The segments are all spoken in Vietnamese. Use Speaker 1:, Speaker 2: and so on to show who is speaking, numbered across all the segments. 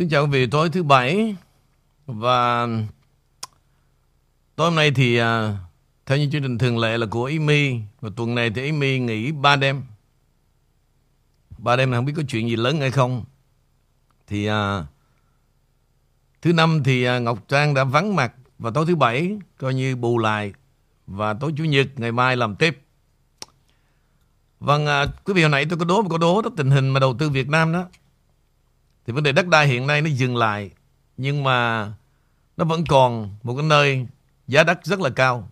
Speaker 1: Kính chào quý vị tối thứ bảy và tối hôm nay thì à, theo như chương trình thường lệ là của Amy và tuần này thì Amy nghỉ 3 đêm. Ba đêm này không biết có chuyện gì lớn hay không. Thì à, thứ năm thì à, Ngọc Trang đã vắng mặt và tối thứ bảy coi như bù lại và tối chủ nhật ngày mai làm tiếp. Vâng, à, quý vị hồi nãy tôi có đố một câu đố đó tình hình mà đầu tư Việt Nam đó thì vấn đề đất đai hiện nay nó dừng lại nhưng mà nó vẫn còn một cái nơi giá đất rất là cao.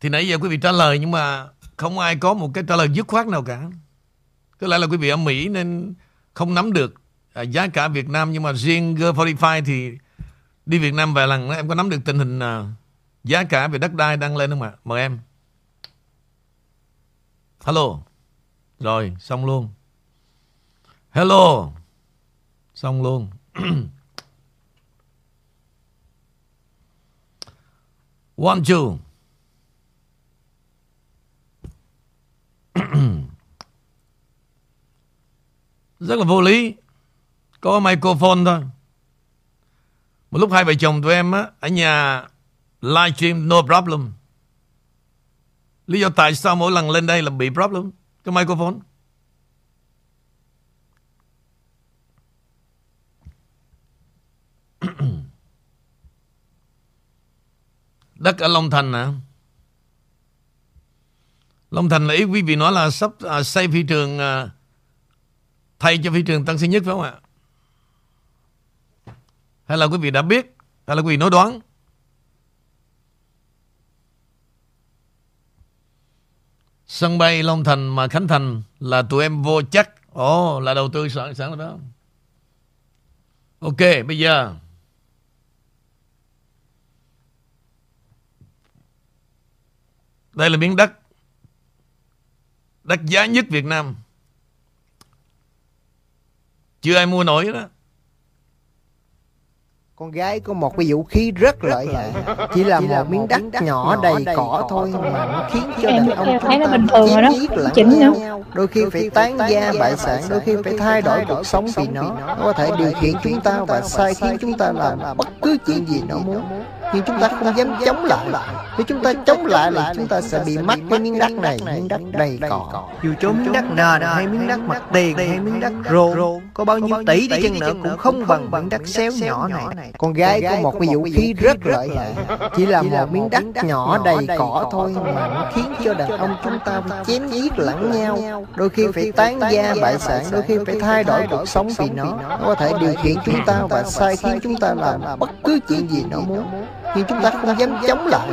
Speaker 1: Thì nãy giờ quý vị trả lời nhưng mà không ai có một cái trả lời dứt khoát nào cả. Có lẽ là quý vị ở Mỹ nên không nắm được à, giá cả Việt Nam nhưng mà riêng G45 thì đi Việt Nam vài lần em có nắm được tình hình à, giá cả về đất đai đang lên không ạ? Mời em. Hello. Rồi, xong luôn. Hello. Xong luôn. One, two. Rất là vô lý. Có microphone thôi. Một lúc hai vợ chồng tụi em á, ở nhà livestream no problem. Lý do tại sao mỗi lần lên đây là bị problem cái microphone? Đất ở Long Thành nè. Long Thành là ý quý vị nói là sắp à, xây phi trường à, thay cho phi trường Tân Sơn Nhất phải không ạ? Hay là quý vị đã biết? Hay là quý vị nói đoán? Sân bay Long Thành mà Khánh Thành là tụi em vô chắc. Ồ, là đầu tư sẵn sẵn rồi đó. Ok, bây giờ Đây là miếng đất. Đất giá nhất Việt Nam. Chưa ai mua nổi đó.
Speaker 2: Con gái có một cái vũ khí rất lợi hại. Chỉ là một miếng đất nhỏ đầy cỏ thôi Mà nó khiến cho đàn ông chúng
Speaker 3: thấy nó bình thường rồi đó, chỉnh nữa.
Speaker 2: nhau. Đôi khi phải tán gia bại sản Đôi khi phải thay đổi cuộc sống vì nó. Nó. Có thể điều khiển chúng ta và sai khiến chúng ta làm bất cứ chuyện gì nó muốn nhưng chúng ta không dám chống lại Nếu chúng ta chống lại là chúng ta sẽ bị mất cái miếng đất này Miếng đất đầy cỏ.
Speaker 4: Dù cho miếng đất nền hay miếng đất mặt tiền hay miếng đất rồ Có bao nhiêu tỷ đi chăng nữa cũng không bằng miếng đất xéo nhỏ này.
Speaker 2: Con gái có một cái vũ khí rất lợi hại. Chỉ là một miếng đất nhỏ đầy cỏ thôi Mà nó khiến cho đàn ông chúng ta chém giết lẫn nhau. Đôi khi phải tán gia bại sản Đôi khi phải thay đổi cuộc sống vì nó. Nó có thể điều khiển chúng ta và sai khiến chúng ta làm bất cứ chuyện gì nó muốn nhưng chúng ta không dám chống lại.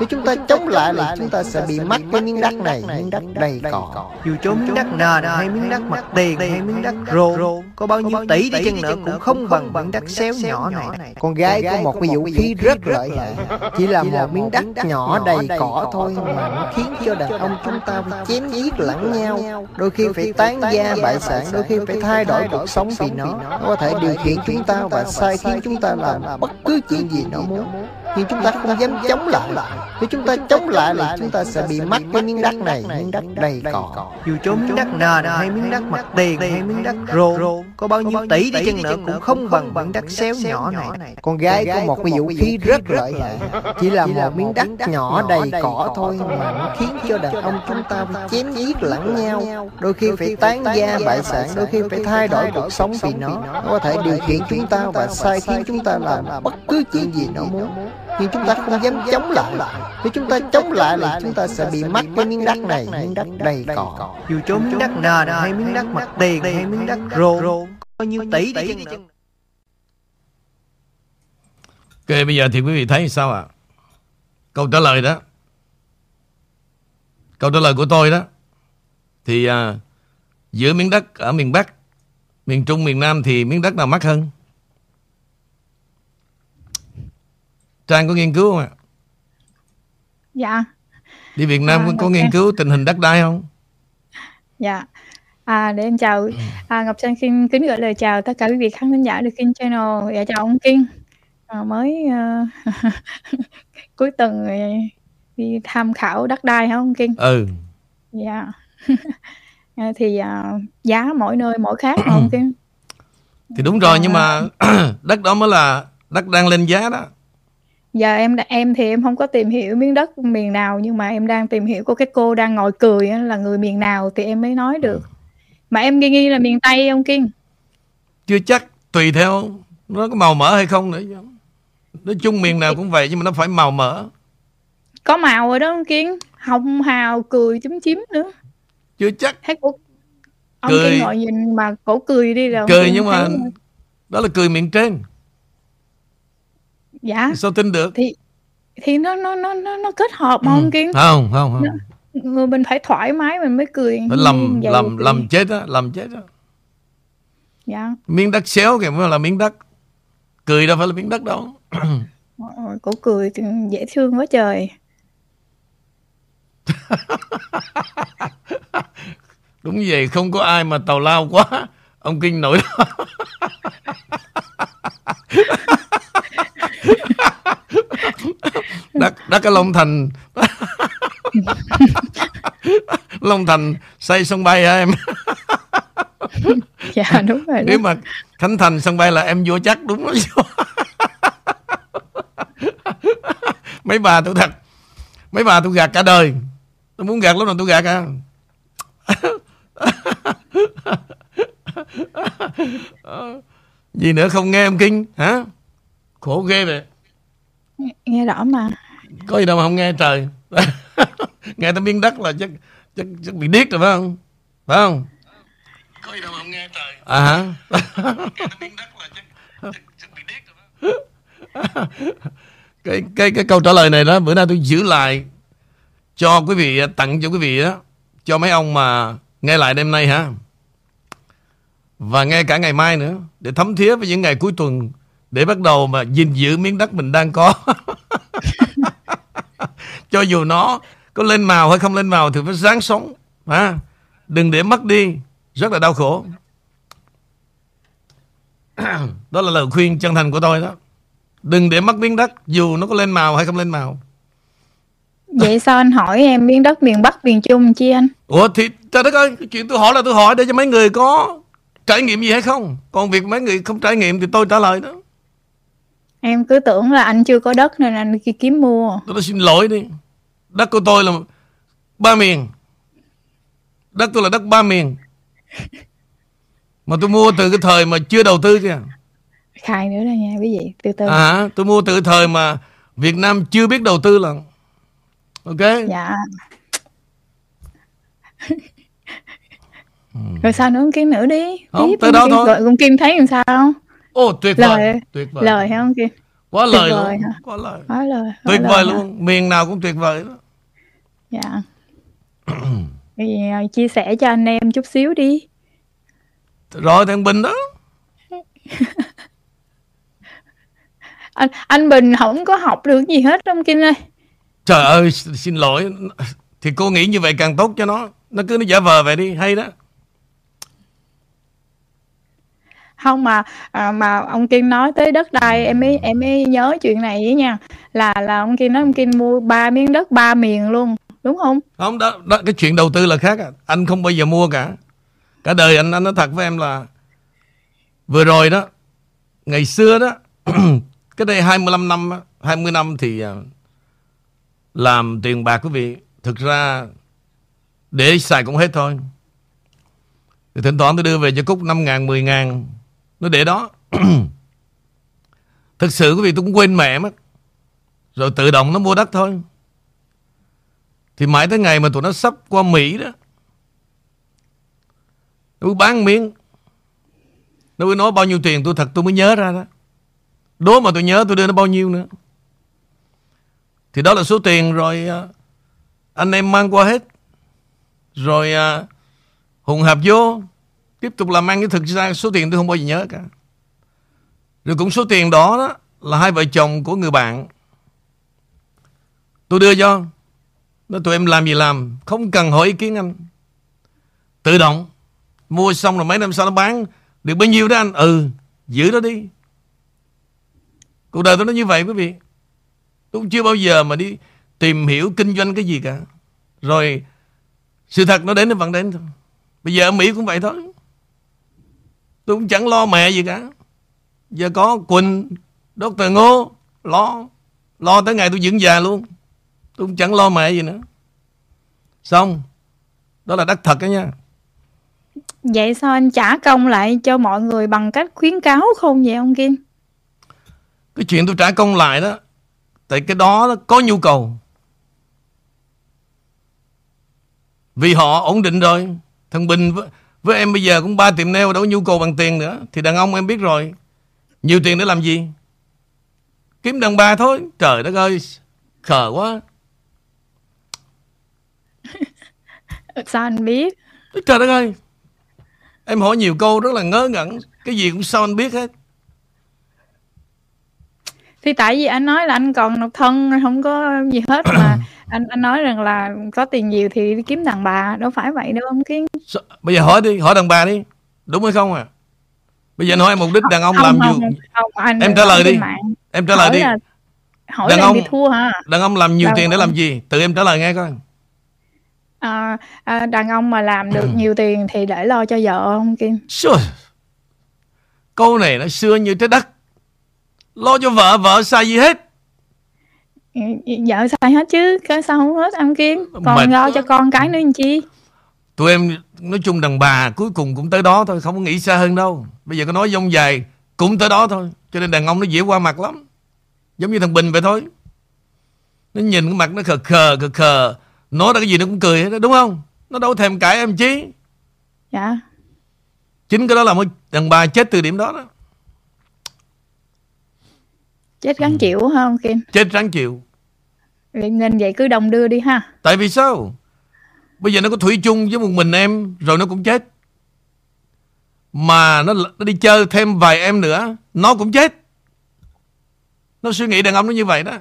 Speaker 2: Nếu chúng ta chống lại là chúng ta sẽ bị mất cái miếng đất này Miếng đất đầy cỏ.
Speaker 4: Dù cho miếng đất nền hay miếng đất mặt tiền hay miếng đất rồ Có bao nhiêu tỷ đi chăng nữa cũng không bằng miếng đất xéo nhỏ này.
Speaker 2: Con gái có một cái vũ khí rất lợi hại. Chỉ là một miếng đất nhỏ đầy cỏ thôi Mà nó khiến cho đàn ông chúng ta phải chém giết lẫn nhau. Đôi khi phải tán gia bại sản Đôi khi phải thay đổi cuộc sống vì nó. Nó. Có thể điều khiển chúng ta và sai khiến chúng ta làm bất cứ chuyện gì nó muốn nhưng chúng ta không dám chống lại. Nếu chúng ta chống lại là chúng ta sẽ bị mất cái miếng đất này Miếng đất đầy cỏ.
Speaker 4: Dù cho miếng đất nền hay miếng đất mặt tiền hay miếng đất rồ Có bao nhiêu tỷ đi chăng nữa cũng không bằng miếng đất xéo nhỏ này.
Speaker 2: Con gái có một cái vũ khí rất lợi hại. Chỉ là một miếng đất nhỏ đầy cỏ thôi Mà nó khiến cho đàn ông chúng ta phải chém giết lẫn nhau. Đôi khi phải tán gia bại sản Đôi khi phải thay đổi cuộc sống vì nó. Nó có thể điều khiển chúng ta và sai khiến chúng ta làm bất cứ chuyện gì nó muốn nhưng chúng ta không dám chống lại Nếu chúng ta chống lại là chúng ta sẽ bị mất cái miếng đất này Miếng đất đầy cỏ
Speaker 4: Dù cho miếng đất nền hay miếng đất mặt tiền hay miếng đất Có bao nhiêu tỷ đi chăng nữa.
Speaker 1: Ok bây giờ thì quý vị thấy sao ạ? Câu trả lời đó. Câu trả lời của tôi đó. Thì à, Giữa miếng đất ở miền Bắc Miền Trung, miền Nam thì miếng đất nào mắc hơn Trang có nghiên cứu không ạ?
Speaker 3: Dạ,
Speaker 1: Đi Việt Nam
Speaker 3: À,
Speaker 1: có, nghiên cứu tình hình đất đai không?
Speaker 3: dạ. À, để em chào à, Ngọc Trang xin kính gửi lời chào tất cả quý vị khán thính giả được King Channel. Dạ chào ông Kiên. À, mới ờ, cuối tuần đi tham khảo đất đai hả ông Kiên?
Speaker 1: Ừ
Speaker 3: Dạ. À, thì à, giá mỗi nơi mỗi khác mà ông Kiên.
Speaker 1: Thì đúng rồi nhưng mà đất đó mới là đất đang lên giá đó.
Speaker 3: Giờ em em thì em không có tìm hiểu miếng đất miền nào nhưng mà em đang tìm hiểu của cái cô đang ngồi cười là người miền nào thì em mới nói được. Mà em nghi nghi là miền Tây ông Kiên.
Speaker 1: Chưa chắc, tùy theo nó có màu mỡ hay không nữa. Nói chung miền nào cũng vậy nhưng mà nó phải màu mỡ.
Speaker 3: Có màu rồi đó ông Kiên, hồng hào cười chúm chím nữa.
Speaker 1: Chưa chắc.
Speaker 3: Thấy cổ ông
Speaker 1: Cười.
Speaker 3: Kiên ngồi nhìn mà cổ cười đi rồi.
Speaker 1: Cười nhưng mà đó là cười miệng trên.
Speaker 3: Dạ
Speaker 1: Sao tin được?
Speaker 3: thì thì nó nó nó nó nó kết hợp
Speaker 1: Ừ.
Speaker 3: ông Kiên.
Speaker 1: Không, không, không.
Speaker 3: Người mình phải thoải mái mình mới cười.
Speaker 1: Phải lầm lầm
Speaker 3: thì-
Speaker 1: lầm chết á, lầm chết á.
Speaker 3: Dạ.
Speaker 1: Miếng đất xéo kìa mới là miếng đất. Cười đâu phải là miếng đất đâu.
Speaker 3: Ôi, cổ cười dễ thương quá trời.
Speaker 1: Đúng vậy, không có ai mà tào lao quá. Ông Kinh nổi đó. đất đất cái Long Thành. Long Thành xây sân bay hả em?
Speaker 3: Dạ đúng rồi đó.
Speaker 1: nếu mà Khánh Thành sân bay là em vô chắc đúng rồi mấy bà tôi thật mấy bà tôi gạt cả đời. Tôi muốn gạt lúc nào tôi gạt à? Gì nữa không nghe em kinh hả khổ ghê vậy.
Speaker 3: Nghe rõ mà.
Speaker 1: có gì đâu mà không nghe trời. Nghe tới miếng đất là chắc chắc, chắc bị điếc rồi phải không? Phải không? Có gì đâu mà không nghe trời. À hả? Nghe tới miếng đất là chắc, chắc, chắc bị điếc rồi phải không? cái cái cái câu trả lời này đó bữa nay tôi giữ lại cho quý vị tặng cho quý vị đó cho mấy ông mà nghe lại đêm nay hả? Và nghe cả ngày mai nữa để thấm thía với những ngày cuối tuần để bắt đầu mà gìn giữ miếng đất mình đang có. Cho dù nó có lên màu hay không lên màu thì phải ráng sống à, đừng để mất đi rất là đau khổ. Đó là lời khuyên chân thành của tôi đó. Đừng để mất miếng đất dù nó có lên màu hay không lên màu.
Speaker 3: Vậy sao anh hỏi em miếng đất miền Bắc, miền Trung chi anh?
Speaker 1: ủa thì trời đất ơi cái chuyện tôi hỏi là tôi hỏi để cho mấy người có trải nghiệm gì hay không? Còn việc mấy người không trải nghiệm thì tôi trả lời đó
Speaker 3: Em cứ tưởng là anh chưa có đất nên anh đi kiếm mua.
Speaker 1: tôi xin lỗi đi đất của tôi là ba miền đất tôi là đất ba miền mà tôi mua từ cái thời mà chưa đầu tư kìa
Speaker 3: Khai nữa đó nha quý vị, từ từ.
Speaker 1: à tôi mua từ thời mà Việt Nam chưa biết đầu tư lần ok
Speaker 3: Dạ. Rồi sao nữa Kim nữa đi.
Speaker 1: Không,
Speaker 3: Tiếp,
Speaker 1: tới đó
Speaker 3: Kim-
Speaker 1: thôi.
Speaker 3: Rồi Kim thấy làm sao?
Speaker 1: Ô tuyệt
Speaker 3: Lời-
Speaker 1: vời tuyệt vời
Speaker 3: Lời hả ông Kim?
Speaker 1: quá
Speaker 3: tuyệt
Speaker 1: lời
Speaker 3: vời
Speaker 1: luôn
Speaker 3: hả?
Speaker 1: quá lời
Speaker 3: Nói lời. nói
Speaker 1: tuyệt
Speaker 3: lời
Speaker 1: vời
Speaker 3: hả?
Speaker 1: luôn miền nào cũng tuyệt vời đó
Speaker 3: Dạ. Thì à, chia sẻ cho anh em chút xíu đi.
Speaker 1: rồi thằng Bình đó
Speaker 3: Anh anh Bình không có học được gì hết ông Kim ơi.
Speaker 1: trời ơi xin xin lỗi thì cô nghĩ như vậy càng tốt cho nó nó cứ nó giả vờ vậy đi hay đó
Speaker 3: không mà à, mà ông Kim nói tới đất đai em mới em mới nhớ chuyện này với nha. Là là ông Kim nói ông Kim mua ba miếng đất ba miền luôn đúng không?
Speaker 1: Không đó, đó cái chuyện đầu tư là khác à. anh không bao giờ mua cả. Cả đời anh anh nói thật với em là vừa rồi đó ngày xưa đó cái đây 25 năm 20 năm thì à, làm tiền bạc quý vị. Thực ra để xài cũng hết thôi. Thì thỉnh thoảng tôi đưa về cho Cúc 5 ngàn 10 ngàn nó để đó. Thực sự quý vị tôi cũng quên mẹ mất. Rồi tự động nó mua đất thôi. Thì mãi tới ngày mà tụi nó sắp qua Mỹ đó, Nó bán miếng. Nó mới nói bao nhiêu tiền tôi thật tôi mới nhớ ra đó. Đố mà tôi nhớ tôi đưa nó bao nhiêu nữa. Thì đó là số tiền rồi à, Anh em mang qua hết. Rồi à, Hùng hạp vô. Tiếp tục làm ăn cái thực ra số tiền tôi không bao giờ nhớ cả. Rồi cũng số tiền đó, đó Là hai vợ chồng của người bạn. Tôi đưa cho. Nó tụi em làm gì làm Không cần hỏi ý kiến anh. Tự động Mua xong rồi mấy năm sau nó bán Được bao nhiêu đó anh? Ừ giữ nó đi. Cuộc đời tôi nó như vậy quý vị. Tôi cũng chưa bao giờ mà đi Tìm hiểu kinh doanh cái gì cả. Rồi Sự thật nó đến nó vẫn đến thôi. Bây giờ ở Mỹ cũng vậy thôi. Tôi cũng chẳng lo mẹ gì cả Giờ có Quỳnh Dr. Ngô Lo Lo tới ngày tôi dưỡng già luôn Tôi cũng chẳng lo mẹ gì nữa Xong Đó là đắc thật đó nha
Speaker 3: Vậy sao anh trả công lại cho mọi người bằng cách khuyến cáo không vậy ông Kim?
Speaker 1: Cái chuyện tôi trả công lại đó Tại cái đó, đó có nhu cầu Vì họ ổn định rồi Thằng Bình với, em bây giờ cũng ba tiệm nail đâu nhu cầu bằng tiền nữa. Thì đàn ông em biết rồi. Nhiều tiền để làm gì? Kiếm đàn bà thôi. Trời đất ơi Khờ quá.
Speaker 3: Sao anh biết?
Speaker 1: Trời đất ơi. Em hỏi nhiều câu rất là ngớ ngẩn. Cái gì cũng sao anh biết hết.
Speaker 3: Thì tại vì anh nói là anh còn độc thân không có gì hết mà anh anh nói rằng là có tiền nhiều thì đi kiếm đàn bà đâu phải vậy đâu ông Kiên.
Speaker 1: Sao- Bây giờ hỏi đi Hỏi đàn bà đi Đúng hay không à Bây giờ anh hỏi mục đích đàn ông
Speaker 3: Không,
Speaker 1: làm
Speaker 3: không,
Speaker 1: nhiều
Speaker 3: không, anh
Speaker 1: Em trả lời đi.
Speaker 3: mạng.
Speaker 1: Em trả lời
Speaker 3: hỏi
Speaker 1: đi
Speaker 3: là, hỏi
Speaker 1: Đàn ông-
Speaker 3: bị thua hả?
Speaker 1: Đàn ông làm nhiều
Speaker 3: Đàn
Speaker 1: tiền để
Speaker 3: ông-
Speaker 1: làm gì Tự em trả lời nghe coi
Speaker 3: À, à, đàn ông mà làm được nhiều tiền thì để lo cho vợ ông Kim.
Speaker 1: Xui. Câu này nó xưa như trái đất Lo cho vợ Vợ sai gì hết
Speaker 3: Vợ sai hết chứ, cái sao không hết ông Kim. Còn
Speaker 1: Mệt
Speaker 3: lo cho con cái nữa làm chi?
Speaker 1: Tụi em nói chung đàn bà Cuối cùng cũng tới đó thôi Không có nghĩ xa hơn đâu. Bây giờ có nói dông dài Cũng tới đó thôi. Cho nên đàn ông nó dễ qua mặt lắm. Giống như thằng Bình vậy thôi. Nó nhìn cái mặt nó khờ khờ khờ khờ. Nói ra cái gì nó cũng cười hết đó, đúng không? Nó đâu thèm cãi em chí
Speaker 3: Dạ.
Speaker 1: Chính cái đó là một đàn bà chết từ điểm đó đó.
Speaker 3: Chết gắn chịu hả ông Kim?
Speaker 1: Chết ráng chịu
Speaker 3: Vậy Nên vậy cứ đồng đưa đi ha.
Speaker 1: Tại vì sao? Bây giờ nó có thủy chung với một mình em Rồi nó cũng chết. Mà nó, nó đi chơi thêm vài em nữa Nó cũng chết. Nó suy nghĩ đàn ông nó như vậy đó.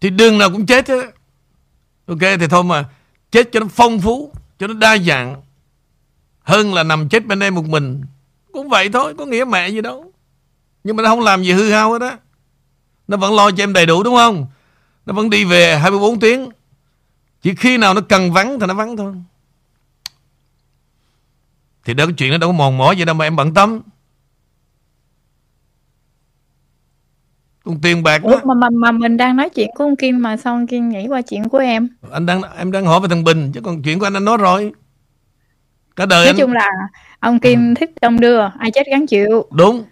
Speaker 1: Thì đường nào cũng chết đó. Ok thì thôi mà Chết cho nó phong phú Cho nó đa dạng. Hơn là nằm chết bên em một mình. Cũng vậy thôi Có nghĩa mẹ gì đâu. Nhưng mà nó không làm gì hư hao hết á. Nó vẫn lo cho em đầy đủ đúng không? Nó vẫn đi về 24 tiếng. Chỉ khi nào nó cần vắng thì nó vắng thôi. Thì đó cái chuyện nó đâu có mòn mỏi gì đâu mà em bận tâm. Còn tiền bạc
Speaker 3: Ủa,
Speaker 1: đó
Speaker 3: mà, mà mà mình đang nói chuyện của ông Kim mà sao ông Kim nhảy qua chuyện của em?
Speaker 1: anh đang em đang hỏi về thằng Bình chứ còn chuyện của anh anh nói rồi. Cả đời
Speaker 3: Nói
Speaker 1: anh
Speaker 3: chung là ông Kim thích đông đưa, ai chết gắn chịu.
Speaker 1: đúng.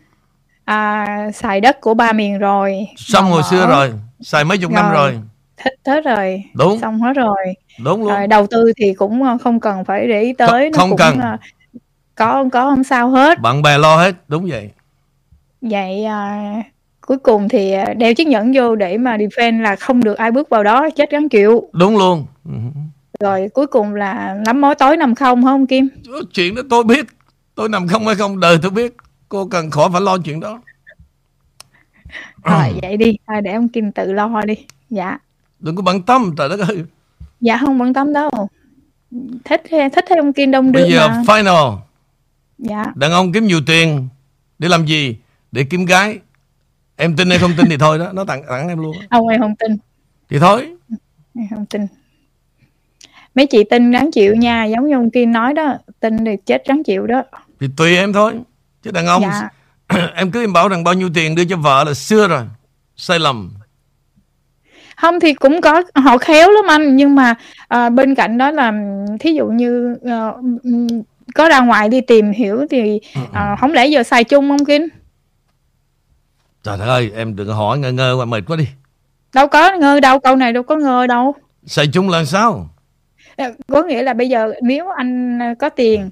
Speaker 3: À, xài đất của ba miền rồi.
Speaker 1: xong hồi xưa rồi xài mấy chục năm
Speaker 3: Rồi.
Speaker 1: rồi
Speaker 3: Thích hết rồi.
Speaker 1: đúng
Speaker 3: Xong hết rồi.
Speaker 1: đúng luôn
Speaker 3: Rồi đầu tư thì cũng ờ, không cần phải để ý tới.
Speaker 1: Không- không
Speaker 3: cũng,
Speaker 1: cần.
Speaker 3: ờ, Có có không sao hết.
Speaker 1: bạn bè lo hết đúng vậy
Speaker 3: Vậy à, cuối cùng thì đeo chiếc nhẫn vô để mà defend là không được ai bước vào đó chết gắn chịu.
Speaker 1: đúng luôn.
Speaker 3: Rồi cuối cùng là lắm mối tối nằm không hả ông Kim?
Speaker 1: chuyện đó tôi biết tôi nằm không hay không đời tôi biết cô cần khỏi phải lo chuyện đó
Speaker 3: Rồi vậy đi, à, để ông Kim tự lo đi. Dạ.
Speaker 1: đừng có bận tâm trời đất ơi
Speaker 3: Dạ không bận tâm đâu. Thích thích theo ông Kim đông đưa
Speaker 1: bây giờ
Speaker 3: mà.
Speaker 1: final
Speaker 3: Dạ.
Speaker 1: đàn ông kiếm nhiều tiền để làm gì để kiếm gái em tin hay không tin thì thôi đó nó tặng tặng em luôn
Speaker 3: Ông em không tin,
Speaker 1: thì thôi
Speaker 3: em không tin. Mấy chị tin đáng chịu nha, giống như ông Kim nói đó, tin thì chết đáng chịu đó.
Speaker 1: thì tùy em thôi chứ đàn ông
Speaker 3: Dạ.
Speaker 1: em cứ em bảo rằng bao nhiêu tiền đưa cho vợ là xưa rồi sai lầm.
Speaker 3: Không thì cũng có họ khéo lắm anh. Nhưng mà à, bên cạnh đó là thí dụ như ừm, có ra ngoài đi tìm hiểu thì à, không lẽ giờ xài chung không Kim?
Speaker 1: trời ơi em đừng hỏi ngơ ngơ mà mệt quá đi.
Speaker 3: Đâu có ngờ đâu câu này đâu có ngờ đâu.
Speaker 1: xài chung là sao?
Speaker 3: Có nghĩa là bây giờ nếu anh có tiền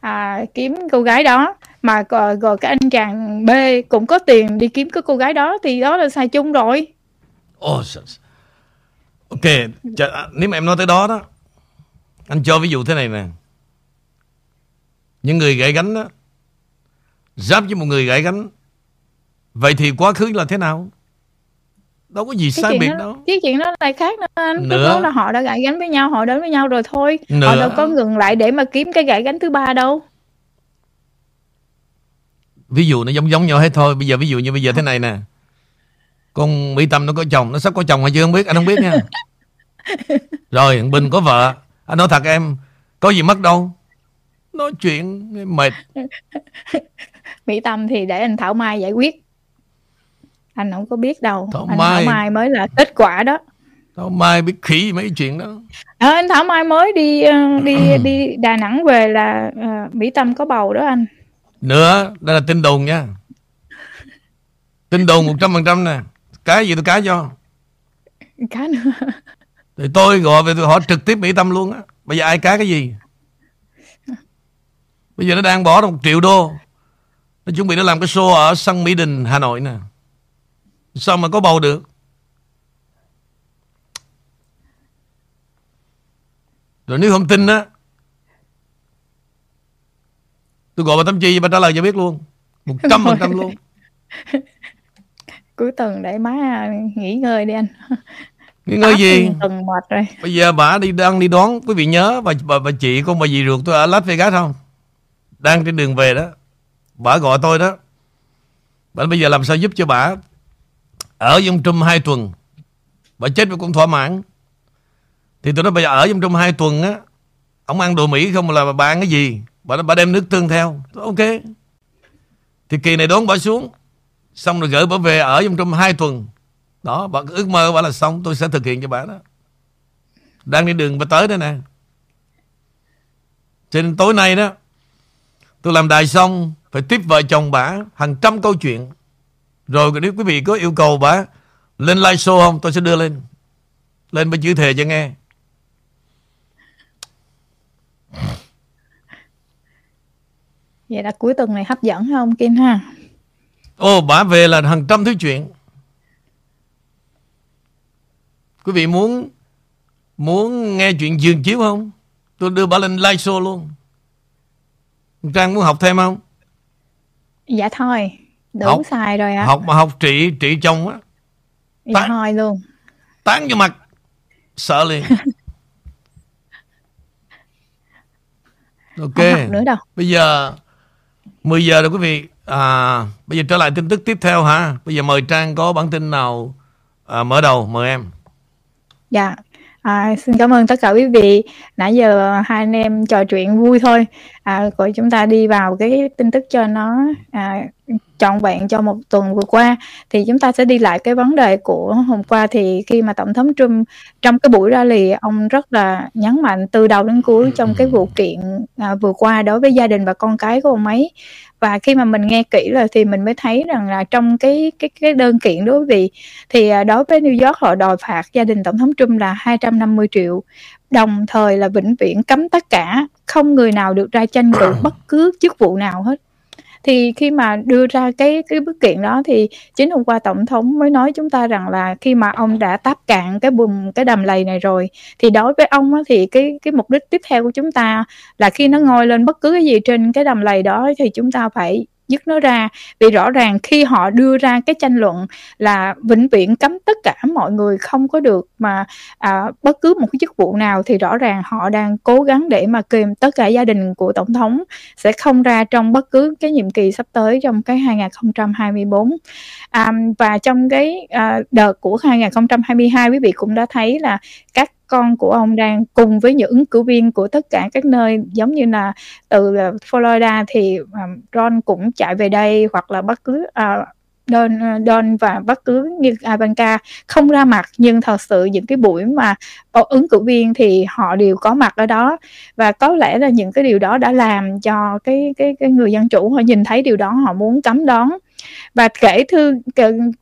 Speaker 3: à, kiếm cô gái đó mà rồi, rồi cái anh chàng B cũng có tiền đi kiếm cái cô gái đó thì đó là xài chung rồi.
Speaker 1: Sợ. ok chà, à, nếu mà em nói tới đó đó anh cho ví dụ thế này nè những người gãy gánh đó giáp với một người gãy gánh vậy thì quá khứ là thế nào đâu có gì
Speaker 3: Cái
Speaker 1: sai biệt
Speaker 3: đó,
Speaker 1: đâu
Speaker 3: cái chuyện đó lại khác nữa anh. Cái
Speaker 1: Nữa.
Speaker 3: đó là họ đã gãi gánh với nhau, họ đến với nhau rồi thôi. Họ
Speaker 1: Nữa.
Speaker 3: đâu có ngừng lại để mà kiếm cái gãi gánh thứ ba đâu.
Speaker 1: Ví dụ nó giống giống nhau hết thôi. Bây giờ ví dụ như bây giờ thế này nè. Con mỹ tâm nó có chồng nó sắp có chồng hay chưa không biết anh không biết nha. Rồi thằng bình có vợ. Anh nói thật em có gì mất đâu. Nói chuyện mệt.
Speaker 3: Mỹ Tâm thì để anh Thảo Mai giải quyết. Anh không có biết đâu.
Speaker 1: Thảo
Speaker 3: anh
Speaker 1: Mai.
Speaker 3: Thảo Mai. Mới là kết quả đó.
Speaker 1: Tao mai biết khỉ mấy chuyện đó.
Speaker 3: Ờ, anh Thảo Mai mới đi ờ, đi đi Đà Nẵng về là ờ, Mỹ Tâm có bầu đó anh
Speaker 1: nữa đây là tin đồn nha. Tin đồn 100% nè. Cái gì tôi cái cho?
Speaker 3: Cá nữa.
Speaker 1: Thì tôi gọi về tôi hỏi trực tiếp Mỹ Tâm luôn á. Bây giờ ai cá cái gì? Bây giờ nó đang bỏ ra một triệu đô. Nó chuẩn bị nó làm cái show ở sân Mỹ Đình Hà Nội nè. Sao mà có bầu được? Rồi nếu không tin á tôi gọi bà Tâm Chi bà trả lời cho biết luôn một trăm phần trăm luôn
Speaker 3: cuối tuần để má nghỉ ngơi đi anh
Speaker 1: nghỉ ngơi gì
Speaker 3: tuần mệt rồi
Speaker 1: Bây giờ bà đi đang đi đón quý vị nhớ bà, bà, bà chị con bà dì ruột tôi ở Las Vegas không? Đang trên đường về đó. Bà gọi tôi đó. Bà bây giờ làm sao giúp cho bà ở trong trung hai tuần. Bà chết mà cũng thỏa mãn. Thì tôi nói bây giờ ở trong trung hai tuần á. Ông ăn đồ Mỹ không là bà ăn cái gì? Bà, bà đem nước tương theo. Ok. Thì kỳ này đón bà xuống. Xong rồi gửi bà về ở trong trong hai tuần. Đó, bà ước mơ bà là xong. Tôi sẽ thực hiện cho bà đó đang đi đường bà tới đây nè cho nên tối nay đó tôi làm đài xong phải tiếp vợ chồng bà hàng trăm câu chuyện rồi nếu quý vị có yêu cầu bà lên live show không tôi sẽ đưa lên lên bà chữ thề cho nghe
Speaker 3: vậy là cuối tuần này hấp dẫn không Kim ha?
Speaker 1: Ô bà về là hàng trăm thứ chuyện. Quý vị muốn muốn nghe chuyện giường chiếu không? Tôi đưa bà lên live show luôn. Trang muốn học thêm không?
Speaker 3: Dạ thôi đủ
Speaker 1: Học.
Speaker 3: xài rồi ạ.
Speaker 1: Học mà học trị trị chồng á.
Speaker 3: Dạ
Speaker 1: Tán-
Speaker 3: thôi luôn.
Speaker 1: tán vô mặt. Sợ liền. Ok.
Speaker 3: không học nữa đâu.
Speaker 1: Bây giờ 10 giờ rồi quý vị. À, bây giờ trở lại tin tức tiếp theo hả bây giờ mời trang có bản tin nào à, mở đầu mời em.
Speaker 3: Dạ, à, xin cảm ơn tất cả quý vị. Nãy giờ hai anh em trò chuyện vui thôi. À, rồi chúng ta đi vào cái tin tức cho nó à, trọn vẹn cho một tuần vừa qua. Thì chúng ta sẽ đi lại cái vấn đề của hôm qua thì khi mà Tổng thống Trump trong cái buổi ra lì ông rất là nhấn mạnh từ đầu đến cuối trong cái vụ kiện à, vừa qua đối với gia đình và con cái của ông ấy. Và khi mà mình nghe kỹ rồi thì mình mới thấy rằng là trong cái cái cái đơn kiện đối với vị thì à, đối với New York họ đòi phạt gia đình tổng thống Trump là 250 triệu đồng thời là vĩnh viễn cấm tất cả, không người nào được ra tranh cử bất cứ chức vụ nào hết thì khi mà đưa ra cái cái bức kiện đó thì chính hôm qua tổng thống mới nói chúng ta rằng là khi mà ông đã táp cạn cái bùm cái đầm lầy này rồi thì đối với ông á, thì cái cái mục đích tiếp theo của chúng ta là khi nó ngồi lên bất cứ cái gì trên cái đầm lầy đó thì chúng ta phải dứt nó ra. Vì rõ ràng khi họ đưa ra cái tranh luận là vĩnh viễn cấm tất cả mọi người không có được mà à, bất cứ một cái chức vụ nào thì rõ ràng họ đang cố gắng để mà kìm tất cả gia đình của tổng thống sẽ không ra trong bất cứ cái nhiệm kỳ sắp tới trong cái 2024 à, và trong cái à, đợt của 2022 quý vị cũng đã thấy là các con của ông đang cùng với những ứng cử viên của tất cả các nơi giống như là từ à, Florida thì um, Ron cũng chạy về đây hoặc là bất cứ uh, Don, Don và bất cứ như Ivanka không ra mặt nhưng thật sự những cái buổi mà ờ, ứng cử viên thì họ đều có mặt ở đó. Và có lẽ là những cái điều đó đã làm cho cái cái cái người dân chủ họ nhìn thấy điều đó họ muốn cấm đón và kể thư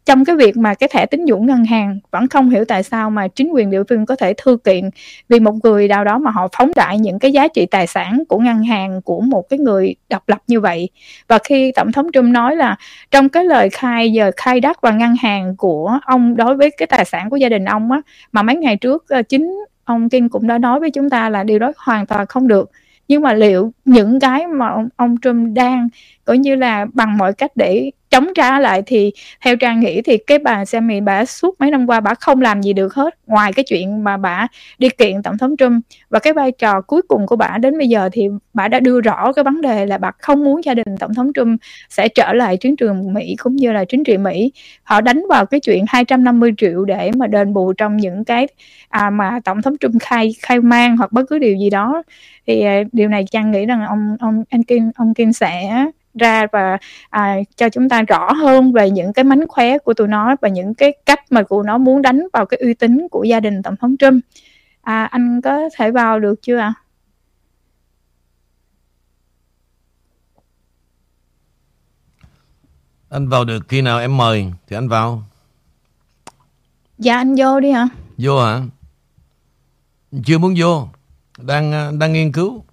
Speaker 3: trong cái việc mà cái thẻ tín dụng ngân hàng vẫn không hiểu tại sao mà chính quyền địa phương có thể thư kiện vì một người nào đó mà họ phóng đại những cái giá trị tài sản của ngân hàng của một cái người độc lập như vậy. Và khi tổng thống Trump nói là trong cái lời khai giờ khai đất và ngân hàng của ông đối với cái tài sản của gia đình ông á mà mấy ngày trước ờ, chính ông Kim cũng đã nói với chúng ta là điều đó hoàn toàn không được. Nhưng mà liệu những cái mà ông, ông Trump đang coi như là bằng mọi cách để chống trả lại thì theo trang nghĩ thì cái bà Sammy bà suốt mấy năm qua bà không làm gì được hết. Ngoài cái chuyện mà bà đi kiện tổng thống Trump và cái vai trò cuối cùng của bà đến bây giờ thì bà đã đưa rõ cái vấn đề là bà không muốn gia đình tổng thống Trump sẽ trở lại chiến trường Mỹ cũng như là chính trị Mỹ. Họ đánh vào cái chuyện 250 triệu để mà đền bù trong những cái à, mà tổng thống Trump khai khai mang hoặc bất cứ điều gì đó. Thì à, điều này trang nghĩ rằng ông ông anh Kim ông Kim sẽ ra và à, cho chúng ta rõ hơn về những cái mánh khóe của tụi nó và những cái cách mà tụi nó muốn đánh vào cái uy tín của gia đình tổng thống Trump à, anh có thể vào được chưa ạ? À?
Speaker 1: Anh vào được khi nào em mời thì anh vào.
Speaker 3: Dạ anh vô đi hả?
Speaker 1: Vô hả? Chưa muốn vô. Đang à, đang nghiên cứu.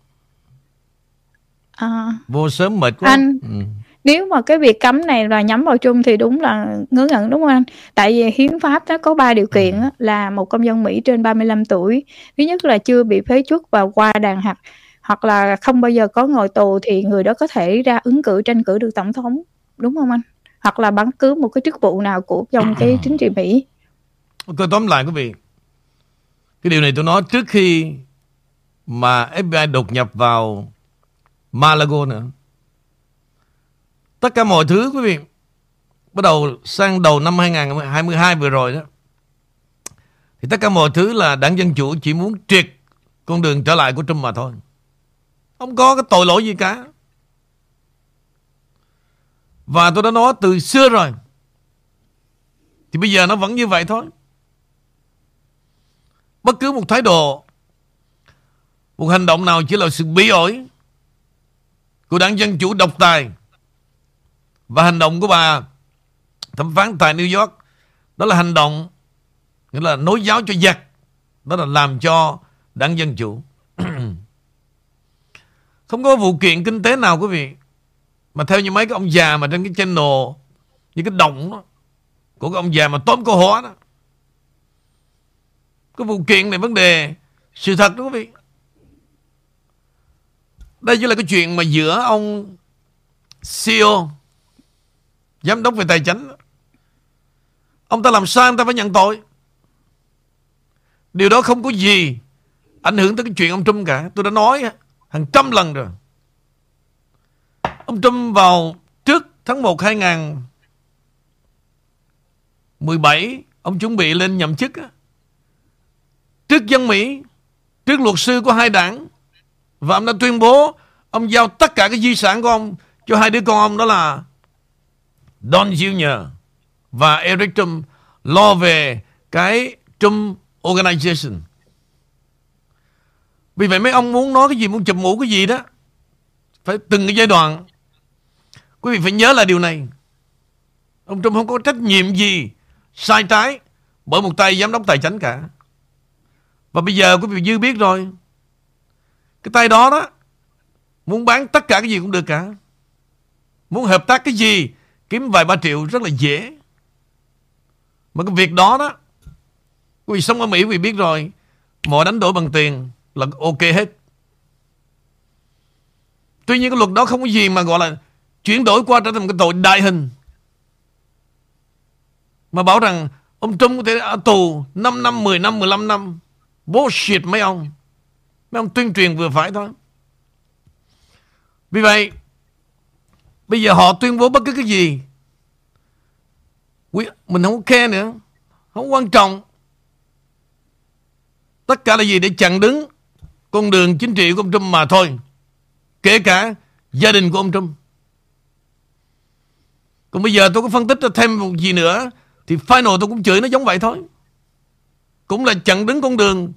Speaker 3: À,
Speaker 1: vô sớm mệt quá.
Speaker 3: Anh ừ. nếu mà cái việc cấm này là nhắm vào chung thì đúng là ngớ ngẩn đúng không anh? Tại vì hiến pháp nó có ba điều kiện ừ. là một công dân Mỹ trên 35 tuổi, thứ nhất là chưa bị phế truất và qua đàn hạt hoặc là không bao giờ có ngồi tù thì người đó có thể ra ứng cử tranh cử được tổng thống, đúng không anh? hoặc là bất cứ một cái chức vụ nào của trong cái chính trị Mỹ.
Speaker 1: Ok, tóm lại quý vị. Cái điều này tôi nói trước khi mà FBI đột nhập vào Malago nữa. Tất cả mọi thứ quý vị bắt đầu sang đầu năm 2022 vừa rồi đó thì tất cả mọi thứ là đảng Dân Chủ chỉ muốn triệt con đường trở lại của Trump mà thôi. Không có cái tội lỗi gì cả. Và tôi đã nói từ xưa rồi. Thì bây giờ nó vẫn như vậy thôi. Bất cứ một thái độ, một hành động nào chỉ là sự bí ổi của đảng Dân Chủ độc tài và hành động của bà thẩm phán tại New York. Đó là hành động, nghĩa là nối giáo cho giặc. Đó là làm cho đảng Dân Chủ. Không có vụ kiện kinh tế nào, quý vị. Mà theo như mấy cái ông già mà trên cái channel Như cái động đó, Của cái ông già mà tóm câu hóa đó. Cái vụ kiện này vấn đề Sự thật đó, quý vị. Đây chỉ là cái chuyện mà giữa ông CEO Giám đốc về tài chính. Ông ta làm sai, ông ta phải nhận tội. Điều đó không có gì Ảnh hưởng tới cái chuyện ông Trump cả. Tôi đã nói hàng trăm lần rồi. Ông Trump vào trước tháng 1 2017 Ông chuẩn bị lên nhậm chức Trước dân Mỹ, Trước luật sư của hai đảng và ông đã tuyên bố Ông giao tất cả cái di sản của ông Cho hai đứa con ông, đó là Don Jr. Và Eric Trump, Lo về cái Trump Organization Vì vậy mấy ông muốn nói cái gì, Muốn chụp mũ cái gì đó, Phải từng cái giai đoạn Quý vị phải nhớ là điều này. Ông Trump không có trách nhiệm gì sai trái bởi một tay giám đốc tài chính cả. Và bây giờ quý vị dư biết rồi. Cái tay đó đó muốn bán tất cả cái gì cũng được cả. Muốn hợp tác cái gì kiếm vài ba triệu rất là dễ. Mà cái việc đó đó quý vị sống ở Mỹ quý vị biết rồi mọi đánh đổi bằng tiền là ok hết. Tuy nhiên cái luật đó không có gì mà gọi là chuyển đổi qua trở thành một cái tội đại hình mà bảo rằng ông Trump có thể ở tù 5 năm, 10 năm, 15 năm. Bullshit mấy ông. Mấy ông tuyên truyền vừa phải thôi. Vì vậy, bây giờ họ tuyên bố bất cứ cái gì. Mình không khe nữa. Không quan trọng. Tất cả là gì để chặn đứng con đường chính trị của ông Trump mà thôi. Kể cả gia đình của ông Trump. Còn bây giờ tôi có phân tích thêm một gì nữa Thì final tôi cũng chửi nó giống vậy thôi Cũng là chặn đứng con đường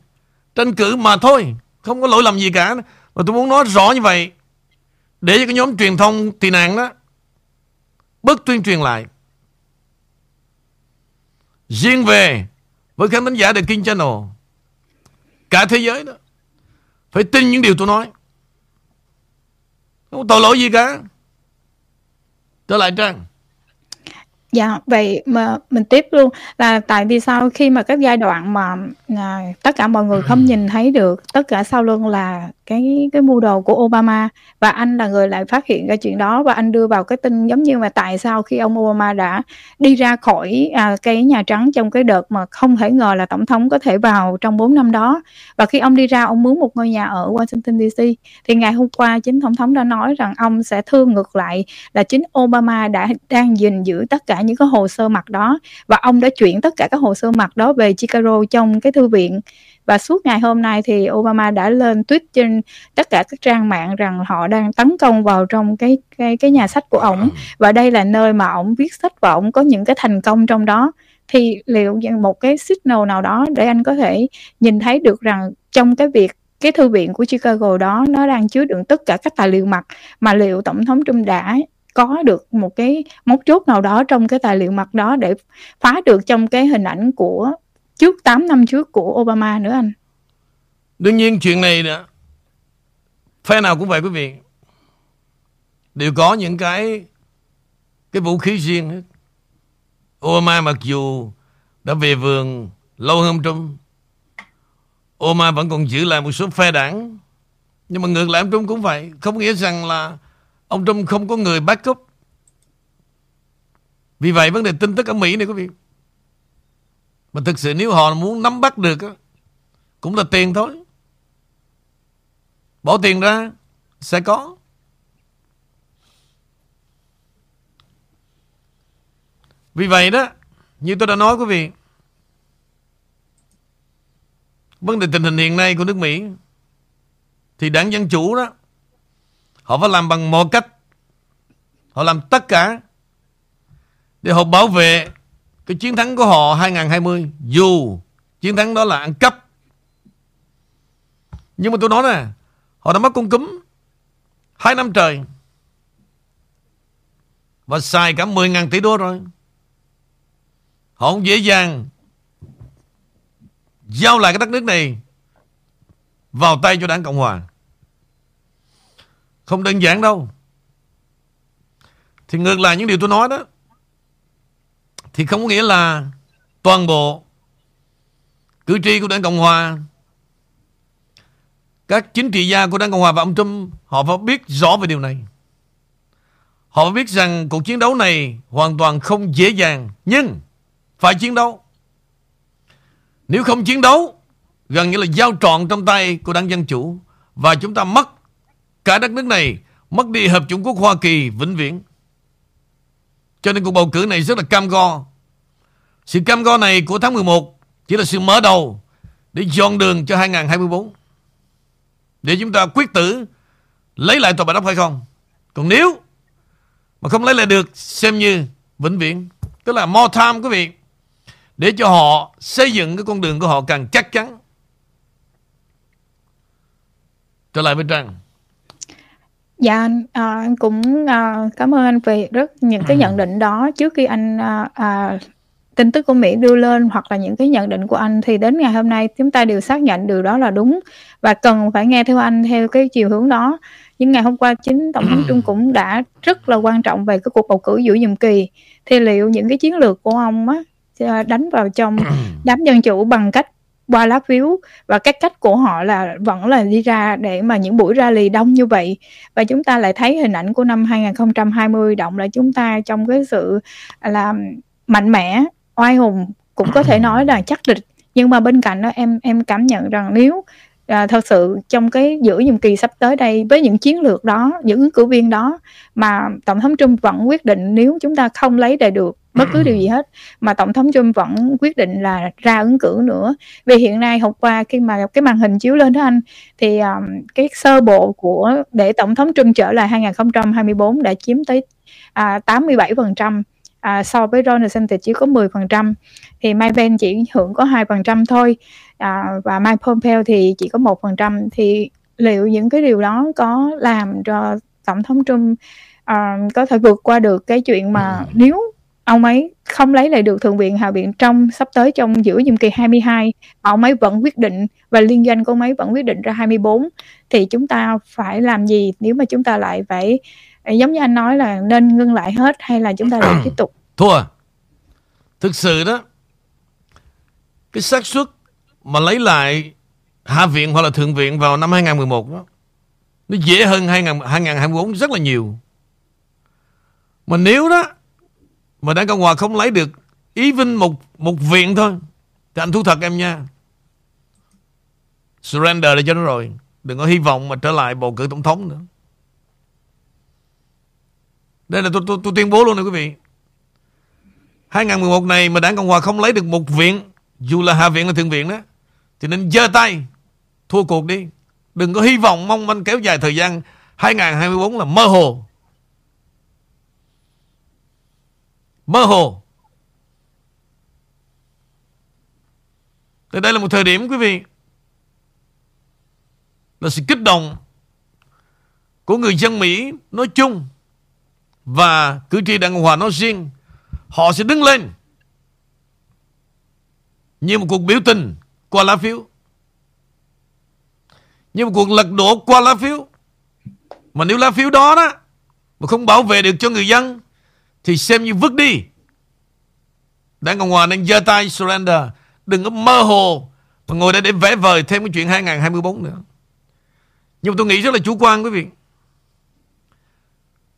Speaker 1: Tranh cử mà thôi không có lỗi lầm gì cả. Và tôi muốn nói rõ như vậy. Để cho cái nhóm truyền thông tị nạn đó Bớt tuyên truyền lại. Riêng về Với khán thính giả The King Channel, Cả thế giới đó, Phải tin những điều tôi nói. Không có tội lỗi gì cả. Trở lại Trang.
Speaker 3: Dạ, vậy mà mình tiếp luôn. Là tại vì sao khi mà các giai đoạn mà, à, tất cả mọi người không nhìn thấy được, tất cả sau lưng là cái cái mưu đồ của Obama. Và anh là người lại phát hiện ra chuyện đó và anh đưa vào cái tin giống như mà tại sao khi ông Obama đã đi ra khỏi à, cái Nhà Trắng trong cái đợt mà không thể ngờ là tổng thống có thể vào trong 4 năm đó. Và khi ông đi ra ông mướn một ngôi nhà ở Washington DC thì ngày hôm qua chính tổng thống đã nói rằng ông sẽ thương ngược lại là chính Obama đã đang gìn giữ tất cả những cái hồ sơ mặt đó. Và ông đã chuyển tất cả các hồ sơ mặt đó về Chicago trong cái thư viện và suốt ngày hôm nay thì Obama đã lên tweet trên tất cả các trang mạng rằng họ đang tấn công vào trong cái cái cái nhà sách của ổng. Và đây là nơi mà ổng viết sách và ổng có những cái thành công trong đó. Thì liệu một cái signal nào đó để anh có thể nhìn thấy được rằng trong cái việc cái thư viện của Chicago đó nó đang chứa đựng tất cả các tài liệu mật mà liệu tổng thống Trump đã có được một cái mấu chốt nào đó trong cái tài liệu mật đó để phá được trong cái hình ảnh của trước 8 năm trước của Obama nữa anh.
Speaker 1: Đương nhiên chuyện này đó phe nào cũng vậy quý vị. Đều có những cái cái vũ khí riêng hết. Obama mặc dù đã về vườn lâu hơn Trump, Obama vẫn còn giữ lại một số phe đảng Nhưng mà ngược lại ông Trump cũng vậy, Không nghĩa rằng là Ông Trump không có người backup Vì vậy vấn đề tin tức ở Mỹ này quý vị mà thực sự nếu họ muốn nắm bắt được Cũng là tiền thôi. Bỏ tiền ra, Sẽ có. Vì vậy đó, Như tôi đã nói quý vị, Vấn đề tình hình hiện nay của nước Mỹ Thì đảng Dân Chủ đó, Họ phải làm bằng mọi cách. Họ làm tất cả Để họ bảo vệ cái chiến thắng của họ 2020 dù chiến thắng đó là ăn cắp. Nhưng mà tôi nói nè, họ đã mất con cúm hai năm trời và xài cả 10.000 tỷ đô rồi. Họ không dễ dàng giao lại cái đất nước này vào tay cho đảng Cộng Hòa. Không đơn giản đâu. Thì ngược lại những điều tôi nói đó thì không có nghĩa là toàn bộ cử tri của Đảng Cộng Hòa, các chính trị gia của Đảng Cộng Hòa và ông Trump, họ phải biết rõ về điều này. Họ biết rằng cuộc chiến đấu này hoàn toàn không dễ dàng, nhưng phải chiến đấu. Nếu không chiến đấu, gần như là giao trọn trong tay của Đảng Dân Chủ và chúng ta mất cả đất nước này, mất đi Hợp chủng quốc Hoa Kỳ vĩnh viễn. Cho nên cuộc bầu cử này rất là cam go. Sự cam go này của tháng 11 chỉ là sự mở đầu để dọn đường cho 2024. Để chúng ta quyết tử lấy lại tòa bạch ốc hay không. Còn nếu mà không lấy lại được, xem như vĩnh viễn. Tức là more time, quý vị. Để cho họ xây dựng cái con đường của họ càng chắc chắn. Trở lại với Trang.
Speaker 3: Dạ anh, à, anh cũng à, cảm ơn anh về rất những cái nhận định đó trước khi anh à, à, tin tức của Mỹ đưa lên hoặc là những cái nhận định của anh thì đến ngày hôm nay chúng ta đều xác nhận điều đó là đúng và cần phải nghe theo anh theo cái chiều hướng đó. Nhưng ngày hôm qua chính tổng thống Trung cũng đã rất là quan trọng về cái cuộc bầu cử giữa nhiệm kỳ. Thì liệu những cái chiến lược của ông á đánh vào trong đám dân chủ bằng cách qua lá phiếu. Và cái cách của họ là vẫn là đi ra để mà những buổi rally đông như vậy. Và chúng ta lại thấy hình ảnh của năm 2020 động lại chúng ta trong cái sự là mạnh mẽ oai hùng cũng có thể nói là chắc địch. Nhưng mà bên cạnh đó em em cảm nhận rằng nếu à, thật sự trong cái giữa nhiệm kỳ sắp tới đây với những chiến lược đó những ứng cử viên đó mà tổng thống Trump vẫn quyết định nếu chúng ta không lấy lại được bất cứ điều gì hết. Mà tổng thống Trump vẫn quyết định là ra ứng cử nữa. Vì hiện nay hôm qua khi mà cái màn hình chiếu lên đó anh thì um, cái sơ bộ của để tổng thống Trump trở lại 2024 đã chiếm tới à, 87% à, so với Ron DeSantis chỉ có 10% thì Mike Pence chỉ hưởng có 2% thôi à, và Mike Pompeo thì chỉ có 1% thì liệu những cái điều đó có làm cho tổng thống Trump uh, có thể vượt qua được cái chuyện mà ừ. nếu ông ấy không lấy lại được thượng viện hạ viện trong sắp tới trong giữa nhiệm kỳ 22 mà ông ấy vẫn quyết định và liên doanh của ông ấy vẫn quyết định ra 24 thì chúng ta phải làm gì nếu mà chúng ta lại phải, giống như anh nói là nên ngưng lại hết hay là chúng ta lại tiếp tục?
Speaker 1: Thua. Thực sự đó, cái xác suất mà lấy lại hạ viện hoặc là thượng viện vào năm 2011 đó, Nó dễ hơn 2024 rất là nhiều. Mà nếu đó mà Đảng Cộng Hòa không lấy được ý vinh một một viện thôi thì anh thú thật em nha. Surrender để cho nó rồi. Đừng có hy vọng mà trở lại bầu cử tổng thống nữa. Đây là tôi, tôi, tôi tuyên bố luôn này quý vị. 2011 này mà đảng Cộng Hòa không lấy được một viện, dù là Hạ viện hay Thượng viện đó, thì nên giơ tay, thua cuộc đi. Đừng có hy vọng mong manh kéo dài thời gian 2024 là mơ hồ. Mơ hồ. Thì đây là một thời điểm, quý vị, là sự kích động của người dân Mỹ nói chung và cử tri Đảng Cộng Hòa nói riêng họ sẽ đứng lên như một cuộc biểu tình qua lá phiếu, như một cuộc lật đổ qua lá phiếu mà nếu lá phiếu đó đó mà không bảo vệ được cho người dân thì xem như vứt đi. Đảng Cộng Hòa nên giơ tay surrender. Đừng có mơ hồ mà ngồi đây để vẽ vời thêm cái chuyện 2024 nữa. Nhưng mà tôi nghĩ rất là chủ quan quý vị.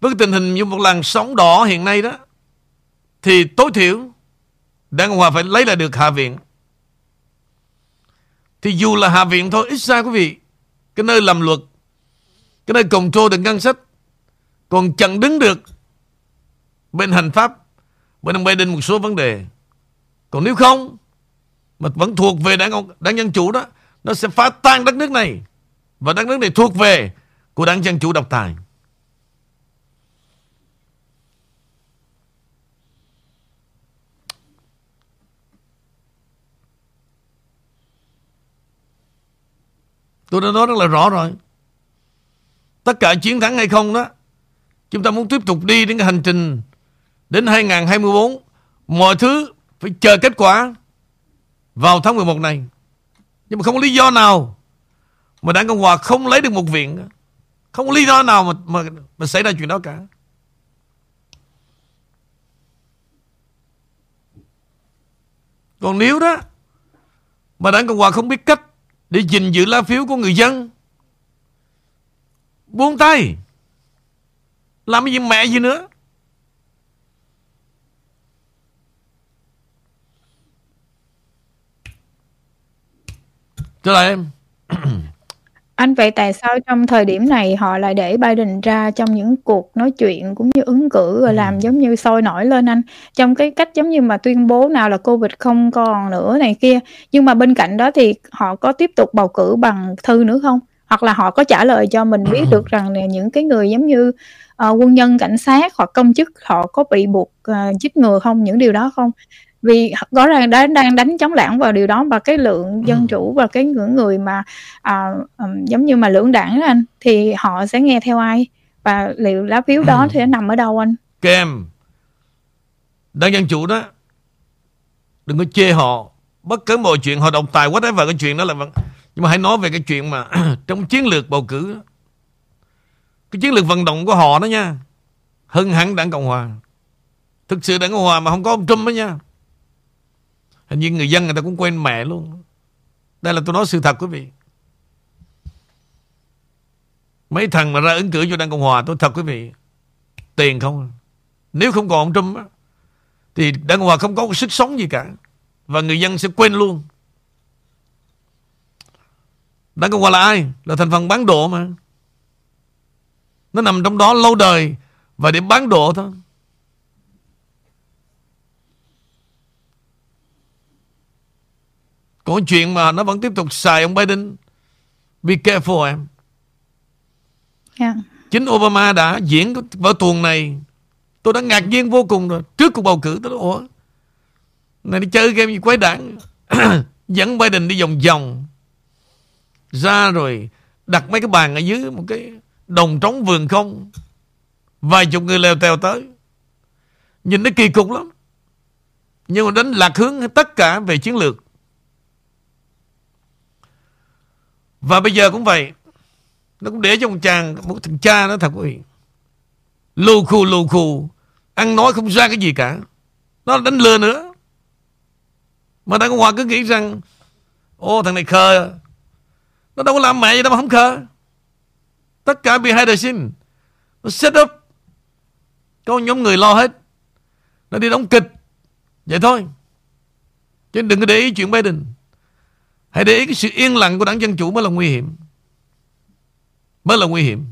Speaker 1: Với cái tình hình như một làn sóng đỏ hiện nay đó thì tối thiểu Đảng Cộng Hòa phải lấy lại được Hạ viện. Thì dù là Hạ viện thôi, ít ra quý vị, cái nơi làm luật, cái nơi control được ngân sách, còn chẳng đứng được bên hành pháp, bên ông Biden một số vấn đề. Còn nếu không, mà vẫn thuộc về đảng, đảng Dân Chủ đó, nó sẽ phá tan đất nước này. Và đất nước này thuộc về của đảng Dân Chủ độc tài. Tôi đã nói rất là rõ rồi. Tất cả chiến thắng hay không đó, chúng ta muốn tiếp tục đi đến cái hành trình đến 2024, mọi thứ phải chờ kết quả vào tháng 11 này. Nhưng mà không có lý do nào mà Đảng Cộng Hòa không lấy được một viện. Không có lý do nào mà, mà, mà xảy ra chuyện đó cả. Còn nếu đó mà Đảng Cộng Hòa không biết cách để gìn giữ lá phiếu của người dân. Buông tay. Làm cái gì mẹ gì nữa. Trở lại em.
Speaker 3: Anh vậy tại sao trong thời điểm này họ lại để Biden ra trong những cuộc nói chuyện cũng như ứng cử rồi làm giống như sôi nổi lên anh? Trong cái cách giống như mà tuyên bố nào là Covid không còn nữa này kia. Nhưng mà bên cạnh đó thì họ có tiếp tục bầu cử bằng thư nữa không? Hoặc là họ có trả lời cho mình biết được rằng là những cái người giống như uh, quân nhân, cảnh sát hoặc công chức họ có bị buộc uh, giết người không? Những điều đó không? Vì rõ ràng đã đang đánh chống lãng vào điều đó và cái lượng dân ừ. chủ và cái những người mà à, giống như mà lưỡng đảng anh thì họ sẽ nghe theo ai? Và liệu lá phiếu đó ừ. thì nó nằm ở đâu anh?
Speaker 1: Kem đảng dân chủ đó đừng có chê họ. Bất cứ mọi chuyện họ độc tài quá đấy vào cái chuyện đó là nhưng mà hãy nói về cái chuyện mà trong chiến lược bầu cử cái chiến lược vận động của họ đó nha. Hơn hẳn đảng cộng hòa. Thực sự đảng cộng hòa mà không có ông trump đó nha Hình như người dân người ta cũng quên mẹ luôn. Đây là tôi nói sự thật quý vị. Mấy thằng mà ra ứng cử cho Đảng Cộng Hòa, Tôi thật quý vị, Tiền không? Nếu không còn ông Trump Thì Đảng Cộng Hòa không có sức sống gì cả, Và người dân sẽ quên luôn. Đảng Cộng Hòa là ai? Là thành phần bán độ mà. Nó nằm trong đó lâu đời, Và để bán độ thôi. Còn chuyện mà nó vẫn tiếp tục xài ông Biden. Be careful em.
Speaker 3: Yeah.
Speaker 1: Chính Obama đã diễn vở tuồng này. Tôi đã ngạc nhiên vô cùng rồi. Trước cuộc bầu cử tôi nói Ủa? Này đi chơi game gì quái đảng Dẫn Biden đi vòng vòng. Ra rồi Đặt mấy cái bàn ở dưới Một cái đồng trống vườn không. Vài chục người leo tèo tới. Nhìn nó kỳ cục lắm. Nhưng mà đánh lạc hướng tất cả về chiến lược Và bây giờ cũng vậy Nó cũng để cho một chàng, Một thằng cha nó thật quý vị Lù khù lù khù Ăn nói không ra cái gì cả Nó đánh lừa nữa Mà Đảng Cộng Hòa cứ nghĩ rằng, Ô, thằng này khờ Nó đâu có làm mẹ gì đâu mà không khờ Tất cả behind the scene. Nó set up. Có nhóm người lo hết. Nó đi đóng kịch. Vậy thôi. Chứ đừng có để ý chuyện Biden. Hãy để ý cái sự yên lặng của đảng Dân Chủ mới là nguy hiểm. Mới là nguy hiểm.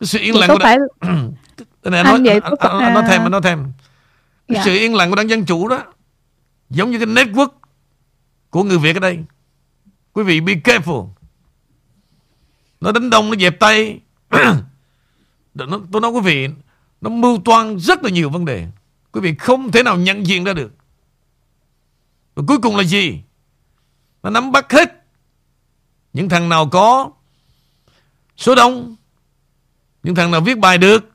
Speaker 1: Cái sự yên lặng của
Speaker 3: phải...
Speaker 1: đảng... này, anh, nói, anh, anh, anh, nói thêm, anh nói thêm. Cái dạ. sự yên lặng của đảng Dân Chủ đó giống như cái network của người Việt ở đây. Quý vị be careful. Nó đánh đông, nó dẹp tay. nó, tôi nói quý vị, nó mưu toan rất là nhiều vấn đề. Quý vị không thể nào nhận diện ra được. Và cuối cùng là gì? Nó nắm bắt hết. Những thằng nào có số đông. Những thằng nào viết bài được.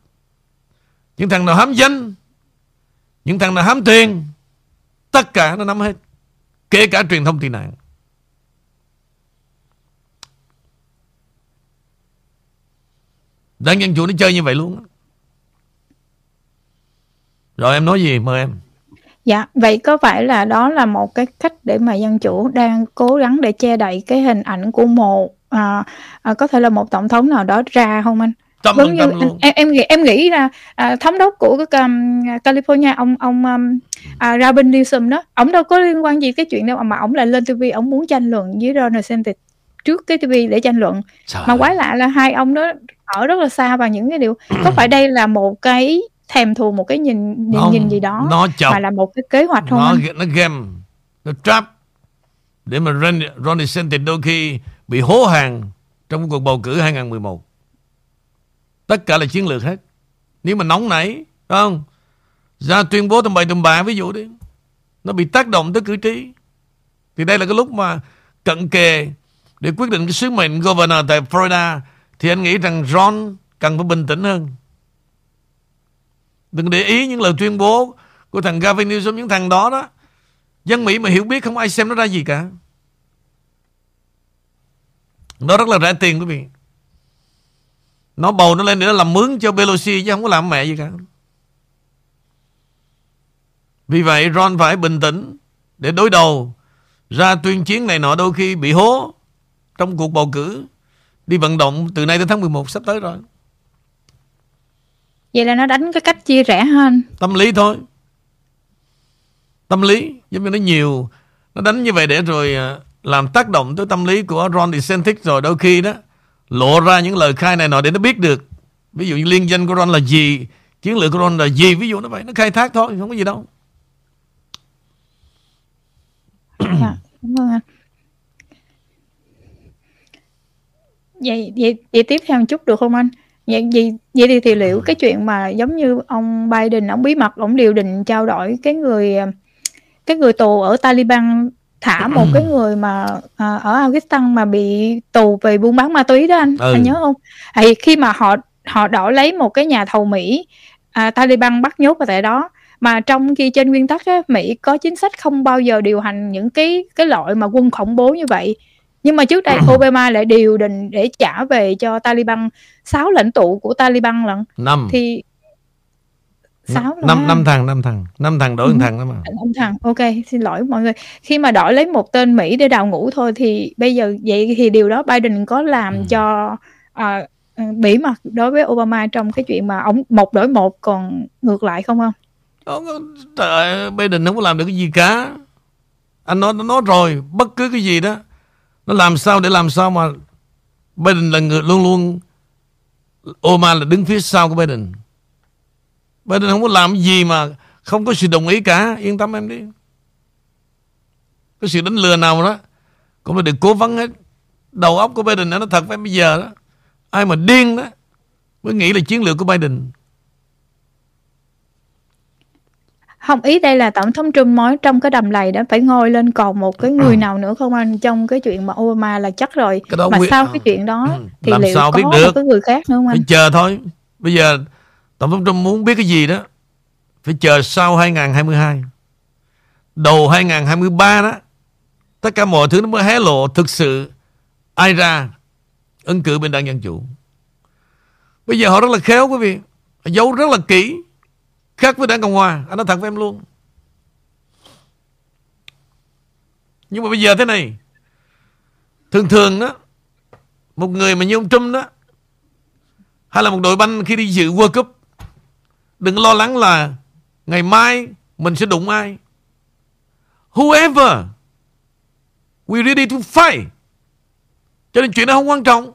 Speaker 1: Những thằng nào hám danh. Những thằng nào hám tiền. Tất cả nó nắm hết. Kể cả truyền thông tị nạn. Đảng Dân Chủ nó chơi như vậy luôn rồi em nói gì? Mời em.
Speaker 3: Dạ, vậy có phải là đó là một cái cách để mà dân chủ đang cố gắng để che đậy cái hình ảnh của một à, à, có thể là một tổng thống nào đó ra không anh?
Speaker 1: Trăm
Speaker 3: Giống như anh, em em nghĩ em nghĩ là à, thống đốc của cái um, California ông ông um, à, Robin Newsom đó, ông đâu có liên quan gì cái chuyện đâu mà ông lại lên TV ông muốn tranh luận với Ron DeSantis trước cái TV để tranh luận. Trời mà quái lạ là hai ông đó ở rất là xa và những cái điều. Có phải đây là một cái thèm thù một cái nhìn nhìn, nhìn gì đó
Speaker 1: nó chọc,
Speaker 3: mà là một cái kế hoạch không
Speaker 1: nó
Speaker 3: anh?
Speaker 1: nó game nó trap. Để mà Ron, Ron DeSantis đôi khi bị hố hàng trong cuộc bầu cử 2011 tất cả là chiến lược hết. Nếu mà nóng nảy không? Ra tuyên bố tầm bậy tầm bạ ví dụ đi. Nó bị tác động tới cử tri. Thì đây là cái lúc mà cận kề để quyết định cái sứ mệnh governor tại Florida. Thì anh nghĩ rằng Ron cần phải bình tĩnh hơn. Đừng để ý những lời tuyên bố của thằng Gavin Newsom, những thằng đó đó. Dân Mỹ mà hiểu biết không ai xem nó ra gì cả. Nó rất là rẻ tiền quý vị. Nó bầu nó lên để nó làm mướn cho Pelosi chứ không có làm mẹ gì cả. Vì vậy Ron phải bình tĩnh để đối đầu ra tuyên chiến này nọ đôi khi bị hố trong cuộc bầu cử đi vận động từ nay tới tháng 11 sắp tới rồi.
Speaker 3: Vậy là nó đánh cái cách chia rẽ hơn.
Speaker 1: Tâm lý thôi. Tâm lý, giống như nó nhiều. Nó đánh như vậy để rồi à, làm tác động tới tâm lý của Ron DeSantis rồi đôi khi đó lộ ra những lời khai này nọ để nó biết được. Ví dụ như liên danh của Ron là gì, chiến lược của Ron là gì, ví dụ nó vậy, nó khai thác thôi, không có gì đâu.
Speaker 3: Dạ, cảm ơn anh. Vậy vậy vậy tiếp theo một chút được không anh? Vậy vậy vậy thì thì liệu cái chuyện mà giống như ông Biden ông bí mật ông điều định trao đổi cái người cái người tù ở Taliban thả một cái người mà à, ở Afghanistan mà bị tù về buôn bán ma túy đó anh,
Speaker 1: Ừ.
Speaker 3: anh nhớ không? Thì khi mà họ họ đổi lấy một cái nhà thầu Mỹ à, Taliban bắt nhốt ở tại đó mà trong khi trên nguyên tắc á, Mỹ có chính sách không bao giờ điều hành những cái cái loại mà quân khủng bố như vậy nhưng mà trước đây Obama lại điều định để trả về cho Taliban 6 lãnh tụ của Taliban lận
Speaker 1: Năm.
Speaker 3: thì sáu
Speaker 1: năm năm thằng, năm thằng. Năm thằng đổi
Speaker 3: Ừ.
Speaker 1: thằng đó mà.
Speaker 3: ông thằng ok xin lỗi mọi người khi mà đổi lấy một tên Mỹ để đào ngũ thôi thì bây giờ vậy thì điều đó Biden có làm
Speaker 1: Ừ.
Speaker 3: cho ừ, bỉ mặt đối với Obama trong cái chuyện mà ông một đổi một còn ngược lại không không
Speaker 1: Đó, trời Biden không có làm được cái gì cả. Anh nói, nó nói rồi, bất cứ cái gì đó, nó làm sao để làm sao mà Biden là người luôn luôn Obama là đứng phía sau của Biden. Biden không có làm gì mà không có sự đồng ý cả, yên tâm em đi. Cái sự đánh lừa nào đó cũng phải được cố vấn hết. Đầu óc của Biden nó thật với bây giờ đó. Ai mà điên đó mới nghĩ là chiến lược của Biden.
Speaker 3: Không ý đây là tổng thống Trump nói trong cái đầm lầy đó phải ngồi lên còn một cái người nào nữa không anh trong cái chuyện mà Obama là chắc rồi
Speaker 1: Cái đó
Speaker 3: mà
Speaker 1: quy-
Speaker 3: sau cái chuyện đó
Speaker 1: Ừ,
Speaker 3: thì
Speaker 1: làm
Speaker 3: liệu
Speaker 1: sao
Speaker 3: có
Speaker 1: biết
Speaker 3: một
Speaker 1: được?
Speaker 3: cái người khác nữa không anh
Speaker 1: Phải chờ thôi. Bây giờ Tổng thống Trump muốn biết cái gì đó phải chờ sau 2022. Đầu 2023 đó tất cả mọi thứ nó mới hé lộ thực sự ai ra ứng cử bên đảng Dân Chủ. Bây giờ họ rất là khéo quý vị. Họ giấu rất là kỹ. Khác với đảng Cộng Hòa. Anh nói thật với em luôn. Nhưng mà bây giờ thế này. Thường thường đó Một người mà như ông Trump đó, Hay là một đội banh khi đi dự World Cup, Đừng lo lắng là Ngày mai mình sẽ đụng ai Whoever We ready to fight Cho nên chuyện đó không quan trọng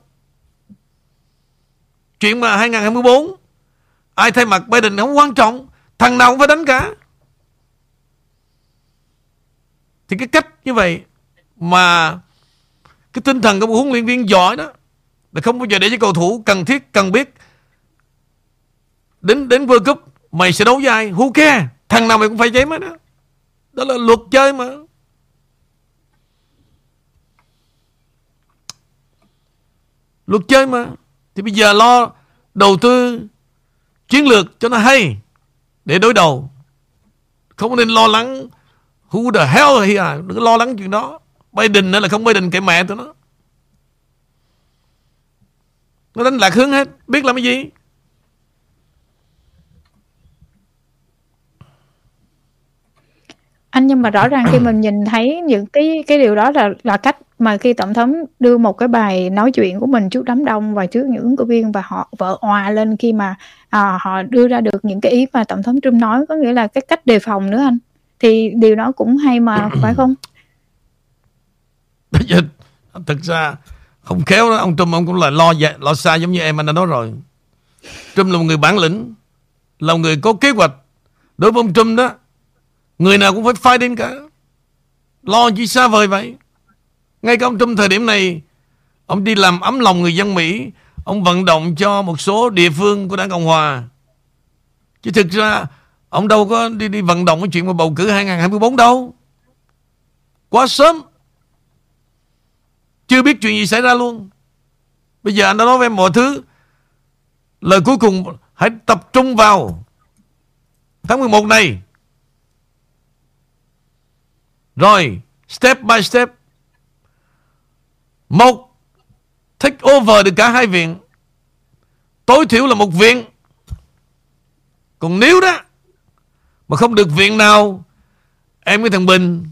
Speaker 1: Chuyện mà 2024 Ai thay mặt Biden không quan trọng Thằng nào cũng phải đánh cả Thì cái cách như vậy Mà Cái tinh thần của một huấn luyện viên giỏi đó, Là không bao giờ để cho cầu thủ cần thiết, Cần biết Đến đến World Cup, Mày sẽ đấu với ai, Who care, Thằng nào mày cũng phải chém hết đó Đó là luật chơi mà. Luật chơi mà. Thì bây giờ lo đầu tư chiến lược cho nó hay để đối đầu. Không nên lo lắng who the hell he are. Đừng lo lắng chuyện đó. Biden nữa là không Biden kệ mẹ tụi nó. Nó đánh lạc hướng hết. Biết làm cái gì.
Speaker 3: Anh, nhưng mà rõ ràng khi mình nhìn thấy những cái cái điều đó là là cách mà khi tổng thống đưa một cái bài nói chuyện của mình trước đám đông và trước những ứng cử viên và họ vỡ òa lên khi mà à, họ đưa ra được những cái ý mà tổng thống Trump nói có nghĩa là cái cách đề phòng nữa anh thì điều đó cũng hay mà phải không?
Speaker 1: Bây giờ thực ra không khéo đó, ông Trump ông cũng là lo dạ, lo xa giống như em anh đã nói rồi. Trump là một người bản lĩnh, là một người có kế hoạch. Đối với ông Trump đó, người nào cũng phải fight đến cả. Lo chỉ xa vời vậy. Ngay cả ông Trump thời điểm này, ông đi làm ấm lòng người dân Mỹ, ông vận động cho một số địa phương của đảng Cộng Hòa. Chứ thực ra, ông đâu có đi, đi vận động cái chuyện mà bầu cử 2024 đâu. Quá sớm. Chưa biết chuyện gì xảy ra luôn. Bây giờ anh đã nói với em mọi thứ. Lời cuối cùng hãy tập trung vào tháng 11 này. Rồi, step by step. Một, take over được cả hai viện. Tối thiểu là một viện. Còn nếu đó, mà không được viện nào, em với thằng Bình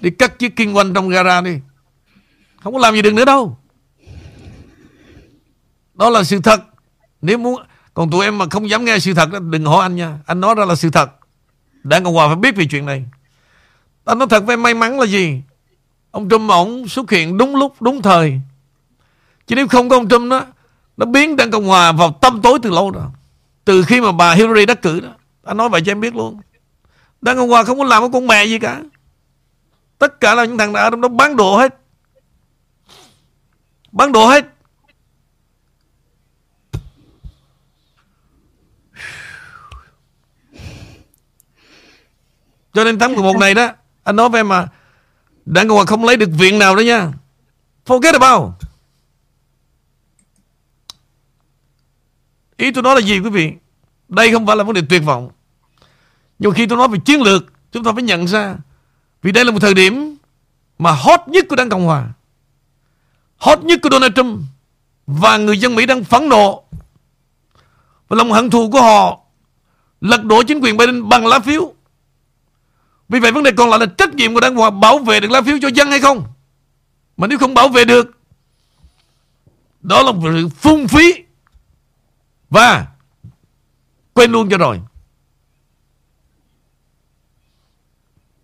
Speaker 1: đi cắt chiếc kinh quanh trong gara đi. Không có làm gì được nữa đâu. Đó là sự thật. Nếu muốn còn tụi em mà không dám nghe sự thật đó, đừng hỏi anh nha. Anh nói ra là sự thật. Đảng Cộng Hòa phải biết về chuyện này. Anh nói thật với em may mắn là gì? Ông Trump ổng xuất hiện đúng lúc, đúng thời. Chứ nếu không có ông Trump đó, nó biến Đảng Cộng Hòa vào tâm tối từ lâu rồi. Từ khi mà bà Hillary đắc cử đó. Anh nói vậy cho em biết luôn. Đảng Cộng Hòa không có làm cái con mẹ gì cả. Tất cả là những thằng ở trong đó bán đồ hết. Bán đồ hết. Cho nên tháng 11 này đó Anh nói với em mà Đảng Cộng Hòa không lấy được viện nào đó nha. Forget about. Ý tôi nói là gì quý vị? Đây không phải là vấn đề tuyệt vọng. Nhưng khi tôi nói về chiến lược, Chúng ta phải nhận ra Vì đây là một thời điểm Mà hot nhất của Đảng Cộng Hòa, Hot nhất của Donald Trump Và người dân Mỹ đang phẫn nộ. Và lòng hận thù của họ Lật đổ chính quyền Biden bằng lá phiếu vì vậy vấn đề còn lại là trách nhiệm của Đảng Hòa bảo vệ được lá phiếu cho dân hay không. Mà nếu không bảo vệ được, đó là một sự phung phí. Và quên luôn cho rồi.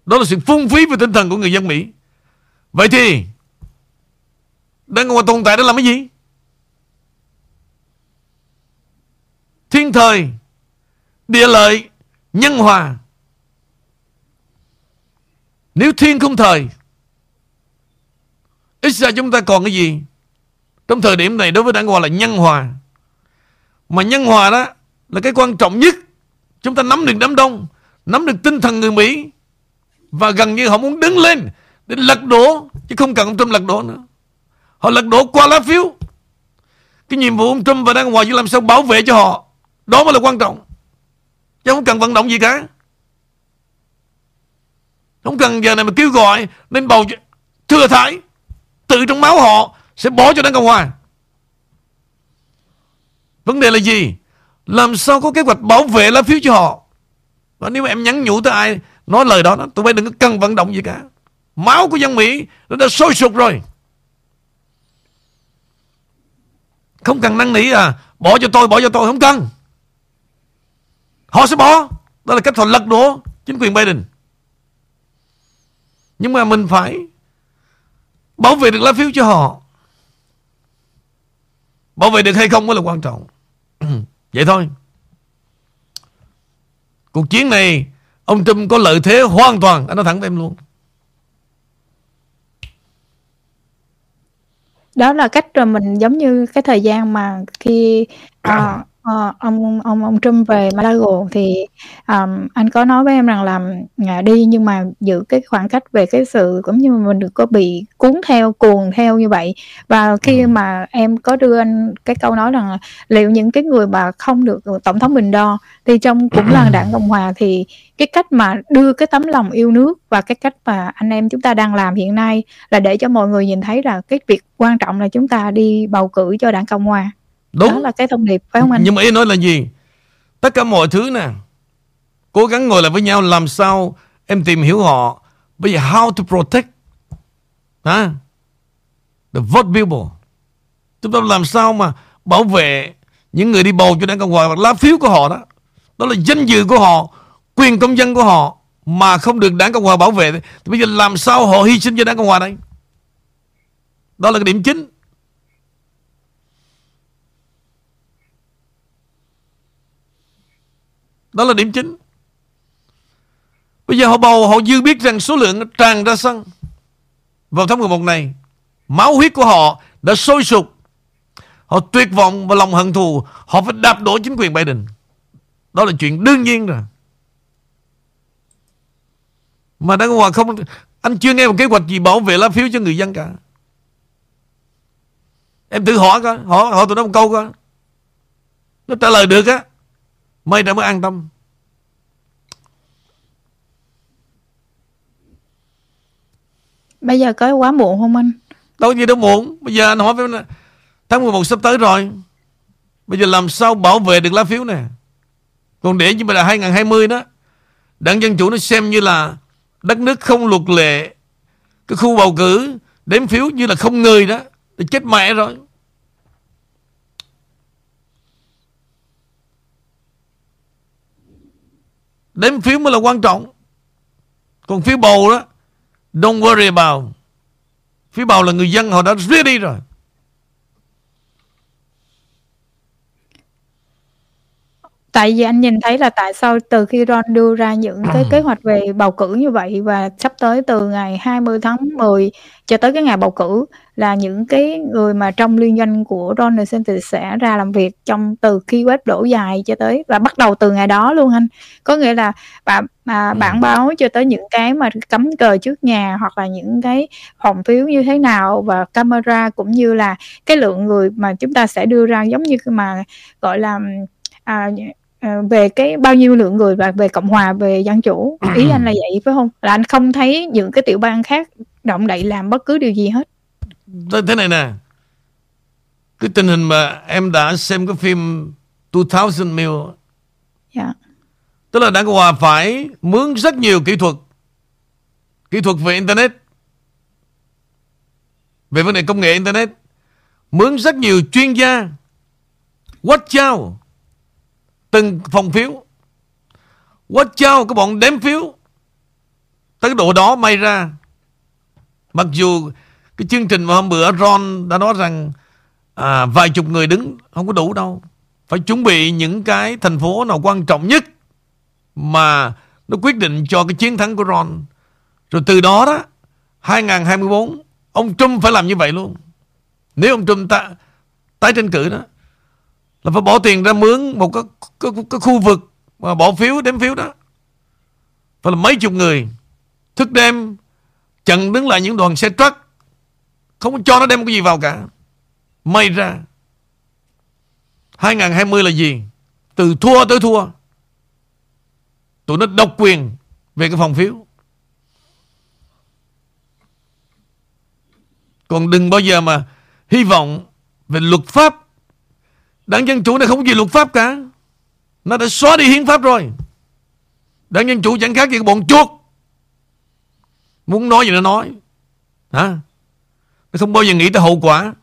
Speaker 1: Đó là sự phung phí về tinh thần của người dân Mỹ. Vậy thì Đảng Hòa tồn tại để làm cái gì? Thiên thời Địa lợi Nhân hòa nếu thiên không thời, Ít ra chúng ta còn cái gì? Trong thời điểm này đối với đảng hòa là nhân hòa. Mà nhân hòa đó Là cái quan trọng nhất. Chúng ta nắm được đám đông, Nắm được tinh thần người Mỹ, Và gần như họ muốn đứng lên Để lật đổ, Chứ không cần ông Trump lật đổ nữa. Họ lật đổ qua lá phiếu. Cái nhiệm vụ ông Trump và đảng hòa Chỉ làm sao bảo vệ cho họ. Đó mới là quan trọng. Chứ không cần vận động gì cả không cần giờ này mà kêu gọi nên bầu thừa thải tự trong máu họ sẽ bỏ cho đảng cộng hòa. Vấn đề là gì? Làm sao có kế hoạch bảo vệ lá phiếu cho họ? Và nếu mà em nhắn nhủ tới ai nói lời đó, đó tụi bay đừng có cần vận động gì cả. Máu của dân Mỹ nó đã sôi sục rồi. Không cần năn nỉ à Bỏ cho tôi, bỏ cho tôi, không cần. Họ sẽ bỏ. Đó là cách họ lật đổ chính quyền Biden. Nhưng mà mình phải Bảo vệ được lá phiếu cho họ. Bảo vệ được hay không mới là quan trọng. Vậy thôi. Cuộc chiến này Ông Trump có lợi thế hoàn toàn. Anh nói thẳng với em luôn.
Speaker 3: Đó là cách rồi mình giống như cái thời gian mà khi uh, uh, ông ông ông Trump về Malago thì um, anh có nói với em rằng là uh, đi nhưng mà giữ cái khoảng cách về cái sự cũng như mình đừng có bị cuốn theo cuồng theo như vậy và khi ừ. mà em có đưa anh cái câu nói rằng là liệu những cái người mà không được tổng thống bình đo thì trong cũng là đảng cộng hòa thì cái cách mà đưa cái tấm lòng yêu nước và cái cách mà anh em chúng ta đang làm hiện nay là để cho mọi người nhìn thấy là cái việc quan trọng là chúng ta đi bầu cử cho đảng cộng hòa
Speaker 1: Đúng.
Speaker 3: Đó là cái thông điệp phải không anh?
Speaker 1: Nhưng mà ý nói là gì? Tất cả mọi thứ nè. Cố gắng ngồi lại với nhau làm sao em tìm hiểu họ. Bây giờ how to protect à, the vote people. Chúng ta làm sao mà bảo vệ những người đi bầu cho đảng Cộng Hòa và lá phiếu của họ đó. Đó là danh dự của họ, quyền công dân của họ mà không được đảng Cộng Hòa bảo vệ. Thì bây giờ làm sao họ hy sinh cho đảng Cộng Hòa đây? Đó là cái điểm chính. Đó là điểm chính. Bây giờ họ bầu họ dư biết rằng số lượng tràn ra sân Vào tháng 11 này Máu huyết của họ đã sôi sục. Họ tuyệt vọng và lòng hận thù. Họ phải đạp đổ chính quyền Biden. Đó là chuyện đương nhiên rồi. Mà đang Cộng Hòa không Anh chưa nghe một kế hoạch gì bảo vệ lá phiếu cho người dân cả. Em thử hỏi coi Hỏi, hỏi tụi nó một câu coi. Nó trả lời được á. May ra mới an tâm.
Speaker 3: Bây giờ có quá muộn không anh?
Speaker 1: Đâu gì đâu muộn. Bây giờ anh hỏi với Tháng 11 sắp tới rồi. Bây giờ làm sao bảo vệ được lá phiếu nè? Còn để như là 2020 đó Đảng Dân Chủ nó xem như là Đất nước không luật lệ Cái khu bầu cử Đếm phiếu như là không người đó Thì chết mẹ rồi Đếm phiếu mới là quan trọng. Còn phiếu bầu đó, Don't worry about. Phiếu bầu là người dân họ đã ready rồi.
Speaker 3: Tại vì anh nhìn thấy là tại sao từ khi Ron đưa ra những cái kế hoạch về bầu cử như vậy và sắp tới từ ngày 20 tháng 10 cho tới cái ngày bầu cử là những cái người mà trong liên doanh của Ron DeSantis sẽ ra làm việc trong từ khi web đổ dài cho tới và bắt đầu từ ngày đó luôn anh. Có nghĩa là bạn à, bản báo cho tới những cái mà cấm cờ trước nhà hoặc là những cái phòng phiếu như thế nào và camera cũng như là cái lượng người mà chúng ta sẽ đưa ra giống như mà gọi là À, về cái bao nhiêu lượng người và về cộng hòa về dân chủ ý anh là vậy phải không? Là anh không thấy những cái tiểu bang khác động đậy làm bất cứ điều gì hết?
Speaker 1: Thế này nè. Cái tình hình mà em đã xem cái phim 2000 Mil
Speaker 3: dạ.
Speaker 1: Tức là đảng cộng hòa phải mướn rất nhiều kỹ thuật. Kỹ thuật về internet. Về vấn đề công nghệ internet. Mướn rất nhiều chuyên gia. Watch out từng phòng phiếu. Watch trao cái bọn đếm phiếu. Tới độ đó may ra. Mặc dù cái chương trình mà hôm bữa Ron đã nói rằng à, vài chục người đứng không có đủ đâu. Phải chuẩn bị những cái thành phố nào quan trọng nhất mà nó quyết định cho cái chiến thắng của Ron. Rồi từ đó đó 2024 ông Trump phải làm như vậy luôn. Nếu ông Trump ta, tái tranh cử đó là phải bỏ tiền ra mướn một cái, cái, cái khu vực mà bỏ phiếu đếm phiếu đó. Phải là mấy chục người. Thức đêm chặn đứng lại những đoàn xe truck. Không cho nó đem cái gì vào cả. May ra. 2020 là gì? Từ thua tới thua. Tụi nó độc quyền về cái phòng phiếu. Còn đừng bao giờ mà hy vọng về luật pháp Đảng Dân Chủ này không có gì luật pháp cả. Nó đã xóa đi hiến pháp rồi. Đảng Dân Chủ chẳng khác gì bọn chuột. Muốn nói gì nó nói. Hả? Nó không bao giờ nghĩ tới hậu quả.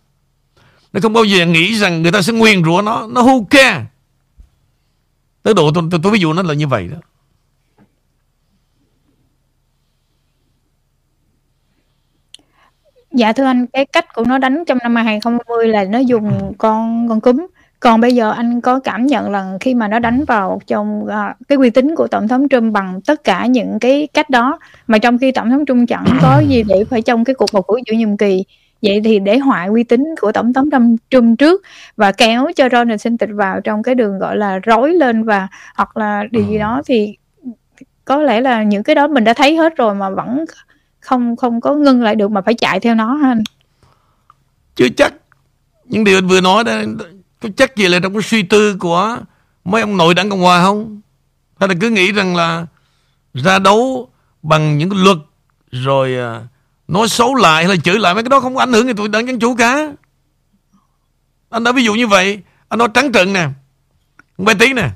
Speaker 1: Nó không bao giờ nghĩ rằng người ta sẽ nguyên rủa nó. Nó who care. Tới độ tôi, tôi, tôi ví dụ nó là như vậy đó.
Speaker 3: Dạ thưa anh, cái cách của nó đánh trong năm 2020 là nó dùng con con cúm. Còn bây giờ anh có cảm nhận là khi mà nó đánh vào trong, à, cái uy tín của Tổng thống Trump bằng tất cả những cái cách đó, mà trong khi Tổng thống Trump chẳng có gì để phải trong cái cuộc bầu cử giữa nhiệm kỳ. Vậy thì để hoại uy tín của Tổng thống Trump Trump trước và kéo cho Ron DeSantis vào trong cái đường, gọi là, rối lên và hoặc là điều gì đó thì có lẽ là những cái đó mình đã thấy hết rồi mà vẫn không không có ngưng lại được mà phải chạy theo nó ha anh.
Speaker 1: Chưa chắc. Những điều anh vừa nói đó có chắc gì là trong cái suy tư của mấy ông nội đảng Cộng Hòa không? Hay là cứ nghĩ rằng là ra đấu bằng những cái luật rồi à, nói xấu lại hay là chửi lại, mấy cái đó không có ảnh hưởng gì tụi đảng Dân Chủ cả. Anh đã ví dụ như vậy. Anh nói trắng trợn nè. Bé tí nè.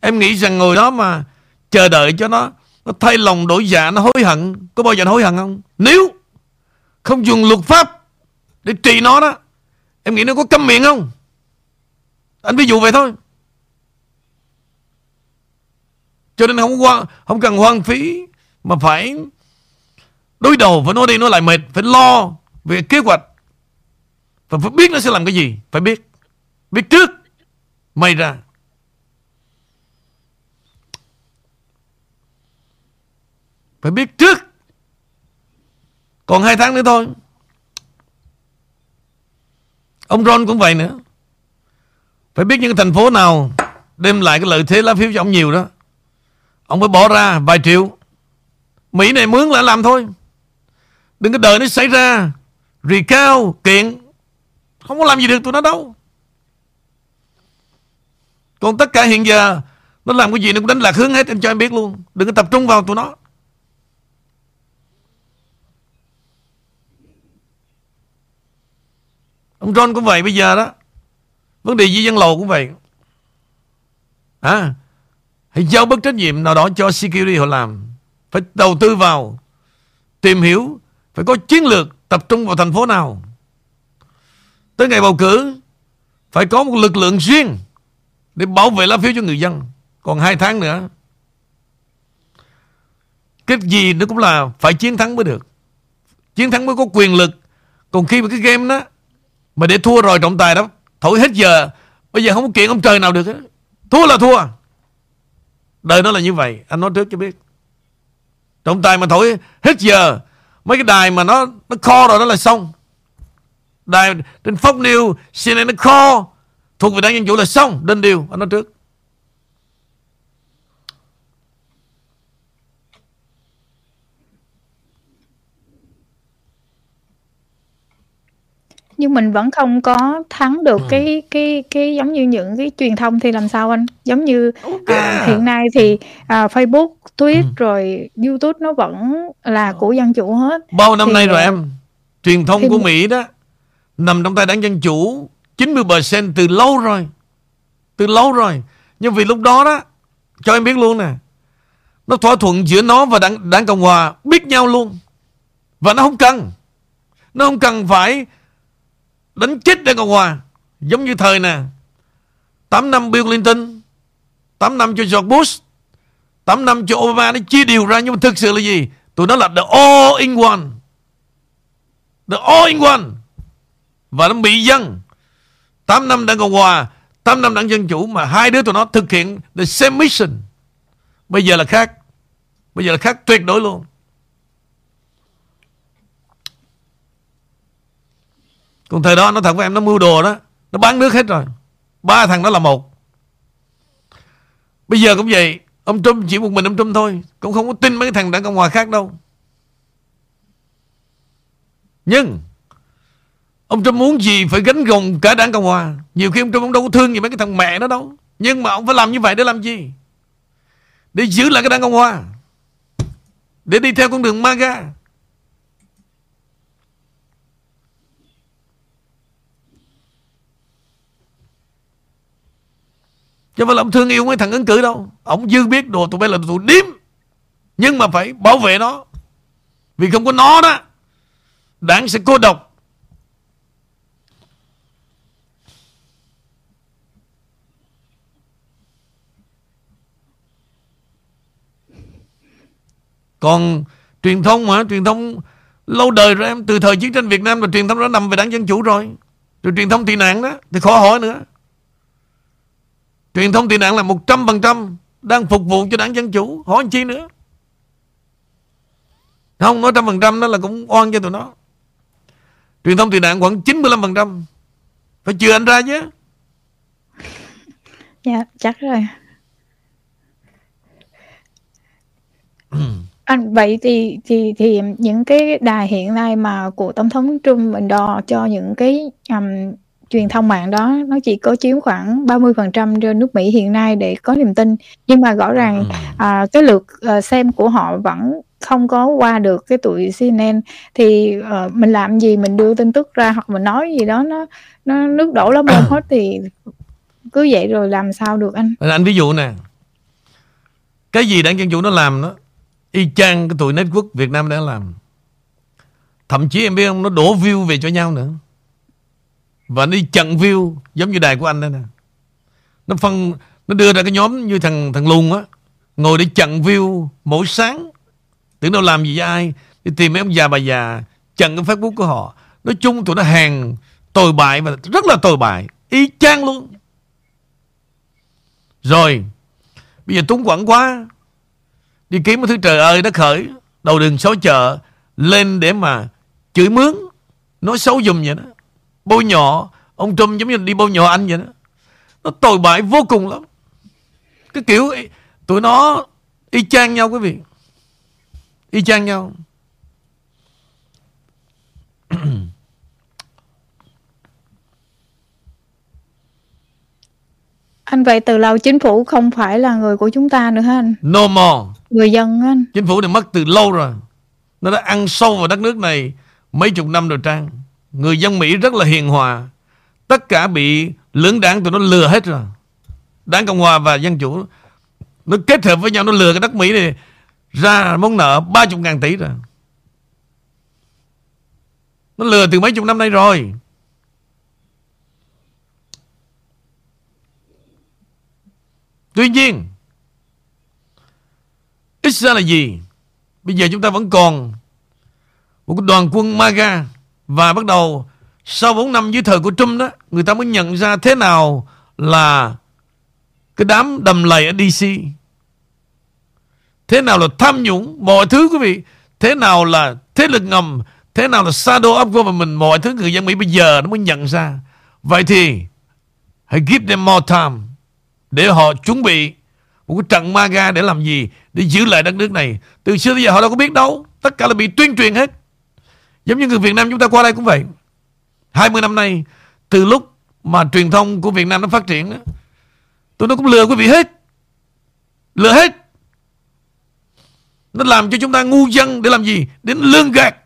Speaker 1: Em nghĩ rằng ngồi đó mà chờ đợi cho nó nó thay lòng đổi dạ Nó hối hận, Có bao giờ nó hối hận không Nếu không dùng luật pháp Để trị nó đó Em nghĩ nó có câm miệng không? Anh ví dụ vậy thôi. Cho nên không qua, không cần hoang phí Mà phải Đối đầu phải nói đi nói lại mệt Phải lo về kế hoạch. Và phải biết nó sẽ làm cái gì Phải biết. Biết trước May ra. Phải biết trước. Còn hai tháng nữa thôi. Ông Ron cũng vậy nữa. Phải biết những thành phố nào Đem lại cái lợi thế lá phiếu cho ông nhiều đó. Ông phải bỏ ra vài triệu. Mỹ này mướn lại làm thôi. Đừng có đợi nó xảy ra. Rì cao, kiện. Không có làm gì được tụi nó đâu. Còn tất cả hiện giờ Nó làm cái gì nó cũng đánh lạc hướng hết Em cho em biết luôn. Đừng có tập trung vào tụi nó. Ông John cũng vậy bây giờ đó. Vấn đề di dân lầu cũng vậy. À Hãy giao bất trách nhiệm nào đó cho security họ làm. Phải đầu tư vào, Tìm hiểu, Phải có chiến lược tập trung vào thành phố nào. Tới ngày bầu cử, Phải có một lực lượng riêng Để bảo vệ lá phiếu cho người dân. Còn hai tháng nữa, Cái gì nó cũng là Phải chiến thắng mới được. Chiến thắng mới có quyền lực. Còn khi mà cái game đó mà để thua rồi trọng tài đó, Thổi hết giờ, Bây giờ không có kiện ông trời nào được Thua là thua. Đời nó là như vậy, Anh nói trước cho biết. Trọng tài mà thổi hết giờ, Mấy cái đài mà nó nó kho rồi đó là xong. Đài trên Fox News CNN nó kho, Thuộc về đảng Dân Chủ là xong, Đơn điều, Anh nói trước.
Speaker 3: Nhưng mình vẫn không có thắng được Ừm. cái cái cái giống như những cái truyền thông thì làm sao anh? Giống như, à, hiện nay thì, à, Facebook, Tweet Ừm. rồi YouTube nó vẫn là của Dân Chủ hết.
Speaker 1: Bao năm Thì, nay rồi à em, truyền thông thì của Mỹ đó nằm trong tay đảng Dân Chủ 90% từ lâu rồi. Từ lâu rồi. Nhưng vì lúc đó đó, cho em biết luôn nè, nó thỏa thuận giữa nó và đảng đảng Cộng hòa biết nhau luôn. Và nó không cần. Nó không cần phải đánh chết để Cộng Hòa. Giống như thời nè. 8 năm Bill Clinton 8 năm cho George Bush 8 năm cho Obama nó chia điều ra. Nhưng mà thực sự là gì? Tụi nó là the all in one. The all in one. Và nó bị dân. 8 năm đảng Cộng Hòa 8 năm đảng Dân Chủ mà hai đứa tụi nó thực hiện the same mission. Bây giờ là khác. Bây giờ là khác tuyệt đối luôn. Còn thời đó nó thật với em, nó mưu đồ đó, Nó bán nước hết rồi. Ba thằng đó là một. Bây giờ cũng vậy, Ông Trump chỉ một mình ông Trump thôi. Cũng không có tin mấy thằng đảng Cộng Hòa khác đâu. Nhưng, Ông Trump muốn gì phải gánh gồng cả đảng Cộng Hòa. Nhiều khi ông Trump ông đâu có thương gì mấy cái thằng mẹ nó đâu. Nhưng mà ông phải làm như vậy để làm gì? Để giữ lại cái đảng Cộng Hòa. Để đi theo con đường MAGA. Chứ mà phải là ông thương yêu cái thằng ứng cử đâu. Ông dư biết đồ tụi bay là tụi điếm. Nhưng mà phải bảo vệ nó. Vì không có nó đó, Đảng sẽ cô độc. Còn truyền thông mà Truyền thông lâu đời rồi em, Từ thời chiến tranh Việt Nam là truyền thông đã nằm về đảng Dân Chủ rồi. Rồi truyền thông tị nạn đó, Thì khó hỏi nữa. Truyền thông tị nạn là 100% Đang phục vụ cho đảng Dân Chủ. Hỏi chi nữa? Không nói trăm phần trăm đó là cũng oan cho tụi nó. Truyền thông tị nạn khoảng 95% Phải chừa anh ra chứ.
Speaker 3: Dạ chắc rồi. Anh vậy thì thì thì những cái đài hiện nay mà của tổng thống Trump mình đo cho những cái um, truyền thông mạng đó nó chỉ có chiếm khoảng 30% trên nước Mỹ hiện nay để có niềm tin. Nhưng mà rõ ràng à, cái lượt uh, xem của họ vẫn không có qua được cái tụi CNN thì uh, mình làm gì mình đưa tin tức ra hoặc mình nói gì đó nó nó nước đổ lắm lên hết thì cứ vậy rồi làm sao được anh
Speaker 1: anh ví dụ nè cái gì đảng dân chủ nó làm đó y chang cái tụi network Việt Nam đang làm. Thậm chí em biết không nó đổ view về cho nhau nữa và nó đi chặn view, giống như đài của anh đây nè. Nó phân, nó đưa ra cái nhóm như thằng thằng lùn á, ngồi để chặn view mỗi sáng. Tưởng đâu làm gì với ai. Đi tìm mấy ông già bà già, chặn cái facebook của họ. Nói chung tụi nó hàng tồi bại và rất là tồi bại. Y chang luôn. Rồi, bây giờ túng quẩn quá. Đi kiếm một thứ trời ơi đất khởi, Đầu đường xó chợ, Lên để mà chửi mướn, Nói xấu dùm vậy đó. Bôi nhọ Ông Trump giống như đi bôi nhọ anh vậy đó. Nó tồi bại vô cùng lắm. Cái kiểu Tụi nó y chang nhau quý vị. Y chang nhau.
Speaker 3: Anh vậy từ lâu chính phủ không phải là người của chúng ta nữa hả anh?
Speaker 1: No more.
Speaker 3: Người dân anh.
Speaker 1: Chính phủ này mất từ lâu rồi. Nó đã ăn sâu vào đất nước này Mấy chục năm rồi Trang Người dân Mỹ rất là hiền hòa. Tất cả bị lưỡng đảng tụi nó lừa hết rồi. Đảng Cộng Hòa và Dân Chủ, Nó kết hợp với nhau, Nó lừa cái đất Mỹ này Ra món nợ 30 ngàn tỷ rồi. Nó lừa từ mấy chục năm nay rồi. Tuy nhiên, Ít ra là gì? Bây giờ chúng ta vẫn còn Một cái đoàn quân MAGA và bắt đầu, Sau 4 năm dưới thời của Trump đó, Người ta mới nhận ra thế nào là Cái đám đầm lầy ở DC Thế nào là tham nhũng, Mọi thứ quý vị Thế nào là thế lực ngầm, Thế nào là shadow of government, Mọi thứ người dân Mỹ bây giờ nó mới nhận ra Vậy thì, Hãy give them more time Để họ chuẩn bị Một cái trận MAGA để làm gì, để giữ lại đất nước này. Từ xưa tới giờ họ đâu có biết đâu. Tất cả là bị tuyên truyền hết. Giống như người Việt Nam chúng ta qua đây cũng vậy. 20 năm nay, từ lúc mà truyền thông của Việt Nam nó phát triển, tụi nó cũng lừa quý vị hết. Lừa hết. Nó làm cho chúng ta ngu dân để làm gì? Đến lương gạt.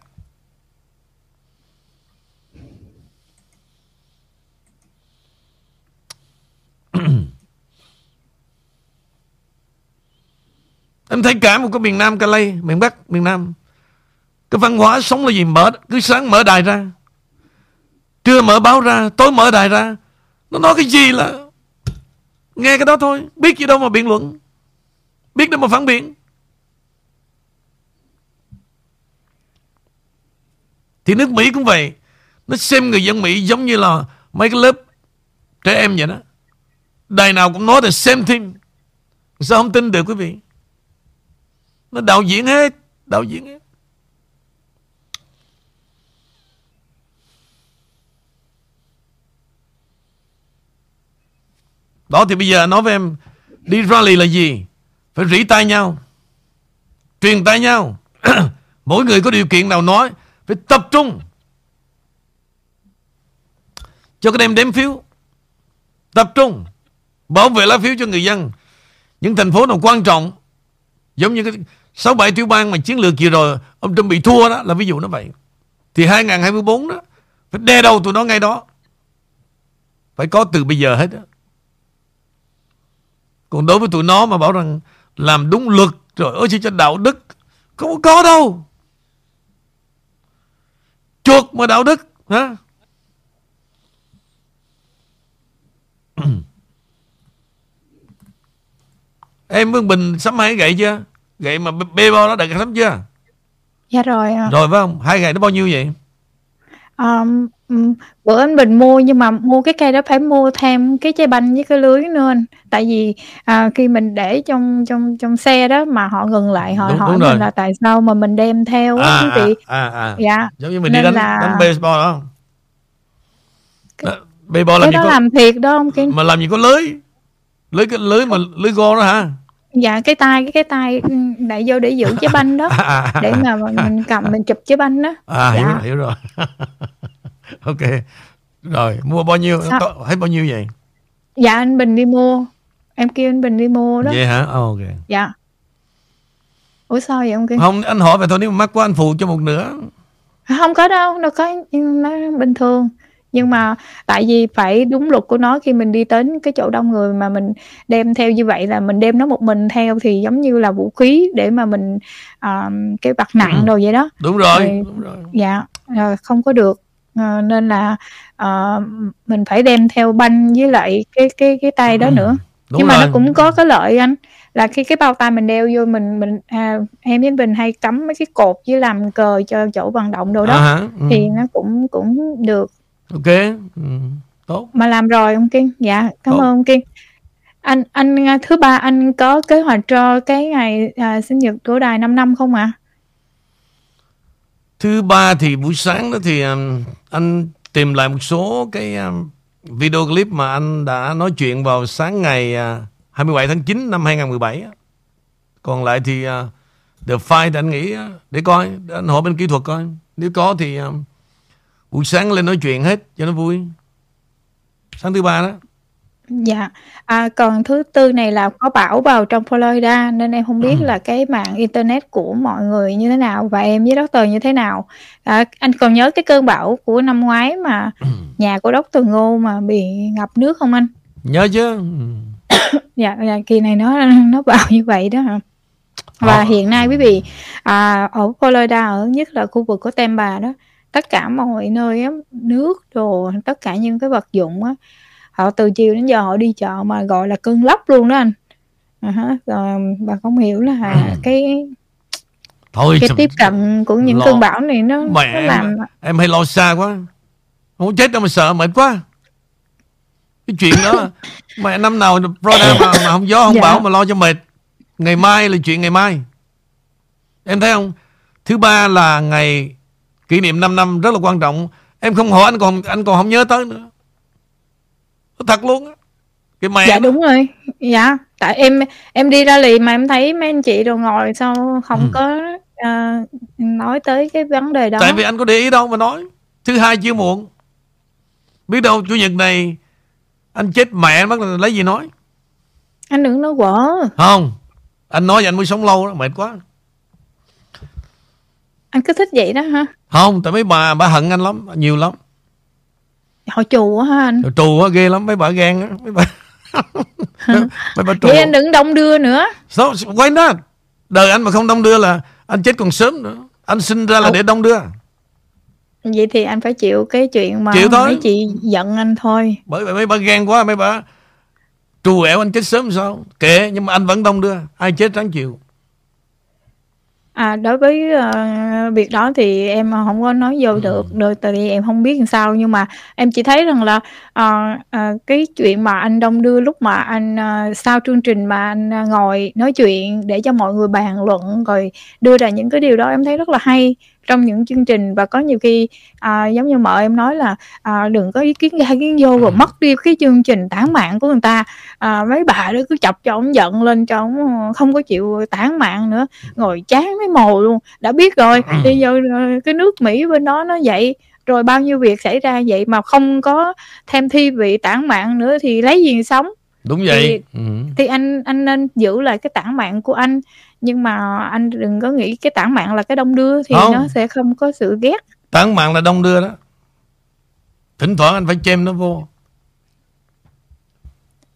Speaker 1: Em thấy cả một cái miền Nam Calais Miền Bắc, miền Nam cái văn hóa sống là gì? Mở Cứ sáng mở đài ra. Trưa mở báo ra, tối mở đài ra. Nó nói cái gì là Nghe cái đó thôi. Biết gì đâu mà biện luận. Biết đâu mà phản biện. Thì nước Mỹ cũng vậy. Nó xem người dân Mỹ giống như là Mấy cái lớp trẻ em vậy đó. Đài nào cũng nói là xem thing Sao không tin được quý vị? Nó đạo diễn hết. Đạo diễn hết. Đó, thì bây giờ nói với em, Đi rally là gì Phải rỉ tay nhau, Truyền tay nhau Mỗi người có điều kiện nào nói, Phải tập trung Cho các em đếm phiếu, Tập trung, Bảo vệ lá phiếu cho người dân Những thành phố nào quan trọng, Giống như cái sáu bảy tiểu bang mà chiến lược kia rồi, ông Trump bị thua đó, là ví dụ nó vậy. Thì 2024 đó, phải đe đầu tụi nó ngay đó. Phải có từ bây giờ hết đó. Còn đối với tụi nó mà bảo rằng làm đúng luật rồi ôi cho đạo đức không có đâu. Chuột mà đạo đức hả? Em Vương Bình sắm hai gậy chưa? Gậy mà bê bao đó đặt sắm chưa?
Speaker 3: Dạ rồi à.
Speaker 1: rồi phải không? Hai gậy nó bao nhiêu vậy
Speaker 3: Um, bữa anh Bình mua nhưng mà mua cái cây đó phải mua thêm cái chai banh với cái lưới nữa anh. Tại vì à, khi mình để trong trong trong xe đó mà họ ngừng lại họ
Speaker 1: Đúng-
Speaker 3: hỏi
Speaker 1: đúng
Speaker 3: mình
Speaker 1: rồi.
Speaker 3: là tại sao mà mình đem theo á
Speaker 1: à,
Speaker 3: quý vị.
Speaker 1: à, à, à.
Speaker 3: Dạ.
Speaker 1: giống như mình đi
Speaker 3: Nên
Speaker 1: đánh
Speaker 3: là-
Speaker 1: đánh baseball đó không Đó, baseball làm
Speaker 3: Cái
Speaker 1: gì
Speaker 3: đó
Speaker 1: có
Speaker 3: làm thiệt đó không Kiên?
Speaker 1: mà làm gì có lưới lưới cái lưới mà lưới gô đó hả
Speaker 3: Dạ cái tay cái cái tay ừ, đẩy vô để giữ trái banh đó
Speaker 1: à, à, à,
Speaker 3: để mà mình cầm mình chụp trái banh đó.
Speaker 1: à hiểu
Speaker 3: Dạ.
Speaker 1: rồi hiểu rồi ok rồi mua bao nhiêu
Speaker 3: Sao?
Speaker 1: Hết bao nhiêu vậy
Speaker 3: Dạ anh Bình đi mua. Em kêu anh Bình đi mua đó.
Speaker 1: vậy hả Ờ, ok
Speaker 3: Dạ. Ủa sao vậy ông Kiên?
Speaker 1: không anh hỏi vậy thôi nếu mà mắc quá anh phụ cho một nửa
Speaker 3: không có đâu đâu có nó bình thường nhưng mà tại vì phải đúng luật của nó khi mình đi đến cái chỗ đông người mà mình đem theo như vậy là mình đem nó một mình theo thì giống như là vũ khí để mà mình à, cái bạc nặng
Speaker 1: Ừ.
Speaker 3: đồ vậy đó
Speaker 1: đúng rồi
Speaker 3: Rồi.
Speaker 1: đúng rồi
Speaker 3: dạ à, không có được à, nên là à, mình phải đem theo banh với lại cái cái cái tay đó nữa
Speaker 1: Ừ. đúng
Speaker 3: nhưng mà
Speaker 1: rồi
Speaker 3: nó cũng có cái lợi anh là khi cái bao tay mình đeo vô mình mình à, em với anh Bình hay cắm mấy cái cột với làm cờ cho chỗ vận động đồ đó
Speaker 1: à? Ừ.
Speaker 3: thì nó cũng cũng được
Speaker 1: ok ừ. tốt
Speaker 3: mà làm rồi ông Kiên dạ cảm
Speaker 1: Tốt.
Speaker 3: ơn ông Kiên anh anh à, thứ ba anh có kế hoạch cho cái ngày à, sinh nhật của đài 5 năm không ạ
Speaker 1: Thứ ba thì buổi sáng đó thì um, anh tìm lại một số cái um, video clip mà anh đã nói chuyện vào sáng ngày uh, 27 tháng 9 năm 2017. á. Còn lại thì uh, The Fight anh nghĩ uh, để coi, để anh hỏi bên kỹ thuật coi. Nếu có thì um, buổi sáng lên nói chuyện hết cho nó vui. Sáng thứ ba đó.
Speaker 3: dạ à, còn thứ tư này là có bão vào trong Florida nên em không biết là cái mạng internet của mọi người như thế nào và em với Doctor như thế nào à, anh còn nhớ cái cơn bão của năm ngoái mà nhà của Doctor Ngô mà bị ngập nước không anh
Speaker 1: Nhớ chứ? Ừ.
Speaker 3: dạ, dạ kỳ này nó nó vào như vậy đó hả và
Speaker 1: Họ-
Speaker 3: hiện nay quý vị à, ở Florida ở nhất là khu vực của Tampa đó tất cả mọi nơi á, nước đồ tất cả những cái vật dụng á họ từ chiều đến giờ họ đi chợ mà gọi là cơn lốc luôn đó anh. À, hả, rồi bà không hiểu là cái
Speaker 1: Thôi
Speaker 3: cái tiếp cận của những
Speaker 1: lo.
Speaker 3: cơn bão này nó,
Speaker 1: Mẹ
Speaker 3: nó
Speaker 1: em,
Speaker 3: làm
Speaker 1: em hay lo xa quá. Không chết đâu mà sợ mệt quá. Cái chuyện đó Mẹ năm nào Florida mà, mà không gió không
Speaker 3: Dạ.
Speaker 1: bão mà lo cho mệt. Ngày mai là chuyện ngày mai. Em thấy không? Thứ ba là ngày kỷ niệm 5 năm rất là quan trọng. Em không hỏi anh còn anh còn không nhớ tới nữa. Thật luôn á. Cái mẹ
Speaker 3: dạ đúng rồi. Dạ tại em em đi ra lì mà em thấy mấy anh chị đồ ngồi sao không
Speaker 1: Ừ.
Speaker 3: có à, nói tới cái vấn đề đó.
Speaker 1: Tại vì anh có để ý đâu mà nói. Thứ hai chưa muộn. Biết đâu Chủ nhật này Anh chết mẹ mất lấy gì nói?
Speaker 3: Anh đừng nói quở.
Speaker 1: Không. Anh nói vậy anh mới sống lâu đó Mệt quá
Speaker 3: anh cứ thích vậy đó hả?
Speaker 1: Không Tại mấy bà bà hận anh lắm Nhiều lắm.
Speaker 3: Họ quá ha anh.
Speaker 1: Rồi Trù á ghê lắm Mấy bà ghen á Mấy bà Mấy bà trù.
Speaker 3: Vậy anh đừng đông đưa nữa.
Speaker 1: So, Quay nó Đời anh mà không đông đưa là Anh chết còn sớm nữa. Anh sinh ra là
Speaker 3: Ủa?
Speaker 1: để đông đưa.
Speaker 3: Vậy thì anh phải chịu cái chuyện mà
Speaker 1: Chịu thôi.
Speaker 3: mấy chị giận anh thôi.
Speaker 1: Bởi vậy mấy bà ghen quá Mấy bà Trù ẻo anh chết sớm sao? Kệ nhưng mà anh vẫn đông đưa. Ai chết ráng chịu
Speaker 3: À, đối với ờ, việc đó thì em không có nói vô được được tại vì em không biết làm sao. Nhưng mà em chỉ thấy rằng là ờ, ờ, cái chuyện mà anh đông đưa lúc mà anh ờ, sau chương trình mà anh ờ, ngồi nói chuyện để cho mọi người bàn luận rồi đưa ra những cái điều đó em thấy rất là hay trong những chương trình và có nhiều khi à, giống như mợ em nói là à, đừng có ý kiến ra kiến vô rồi mất đi cái chương trình tản mạng của người ta. À, mấy bà đó cứ chọc cho ông giận lên cho ông không có chịu tản mạng nữa. Ngồi chán mấy mồ luôn đã biết rồi. Bây giờ ờ, cái nước Mỹ bên đó nó vậy rồi bao nhiêu việc xảy ra vậy mà không có thêm thi vị tản mạng nữa thì lấy gì sống?
Speaker 1: Đúng vậy. Ừ.
Speaker 3: thì anh anh nên giữ lại cái tản mạng của anh nhưng mà anh đừng có nghĩ cái tản mạng là cái đông đưa thì
Speaker 1: Không.
Speaker 3: nó sẽ không có sự ghét.
Speaker 1: Tán mạng là đông đưa đó. Thỉnh thoảng anh phải chêm nó vô.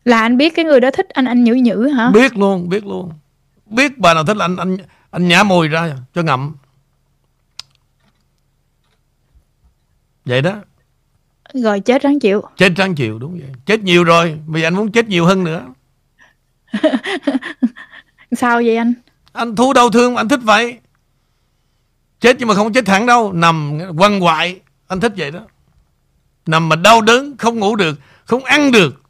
Speaker 3: Là anh biết cái người đó thích anh anh nhữ nhữ hả?
Speaker 1: Biết luôn Biết luôn. Biết bà nào thích là anh anh anh nhả mùi ra cho ngậm. Vậy đó.
Speaker 3: Rồi chết ráng chịu.
Speaker 1: Chết ráng chịu đúng vậy. Chết nhiều rồi bây giờ anh muốn chết nhiều hơn nữa.
Speaker 3: Sao vậy anh
Speaker 1: anh thú đau thương anh thích vậy. Chết nhưng mà không chết thẳng đâu. Nằm quằn quại anh thích vậy đó. Nằm mà đau đớn không ngủ được không ăn được.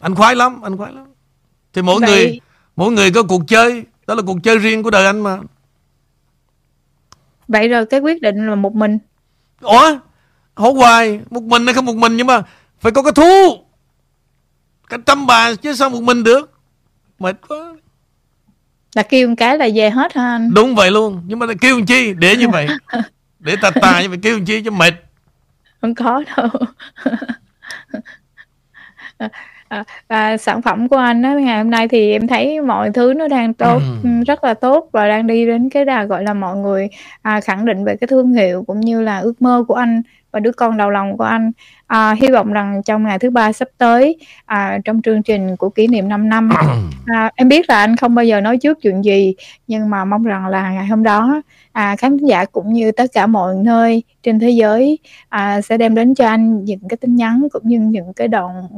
Speaker 1: Anh khoái lắm anh khoái lắm. Thì mỗi vậy... người mỗi người có cuộc chơi. Đó là cuộc chơi riêng của đời anh mà.
Speaker 3: Vậy rồi cái quyết định là một mình.
Speaker 1: Ủa? Hỏi hoài một mình hay không một mình nhưng mà phải có cái thú. Cả trăm bà chứ sao một mình được? Mệt quá
Speaker 3: là kêu một cái là về hết hả anh?
Speaker 1: Đúng vậy luôn. Nhưng mà kêu làm chi? Để như vậy. Để tà tà như vậy kêu làm chi cho mệt.
Speaker 3: Không có đâu. À, à, sản phẩm của anh đó, ngày hôm nay thì em thấy mọi thứ nó đang tốt ừ. rất là tốt và đang đi đến cái đà gọi là mọi người à, khẳng định về cái thương hiệu cũng như là ước mơ của anh và đứa con đầu lòng của anh. À, hy vọng rằng trong ngày thứ ba sắp tới à, trong chương trình của kỷ niệm 5 năm à, em biết là anh không bao giờ nói trước chuyện gì nhưng mà mong rằng là ngày hôm đó à, khán giả cũng như tất cả mọi nơi trên thế giới à, sẽ đem đến cho anh những cái tin nhắn cũng như những cái đoạn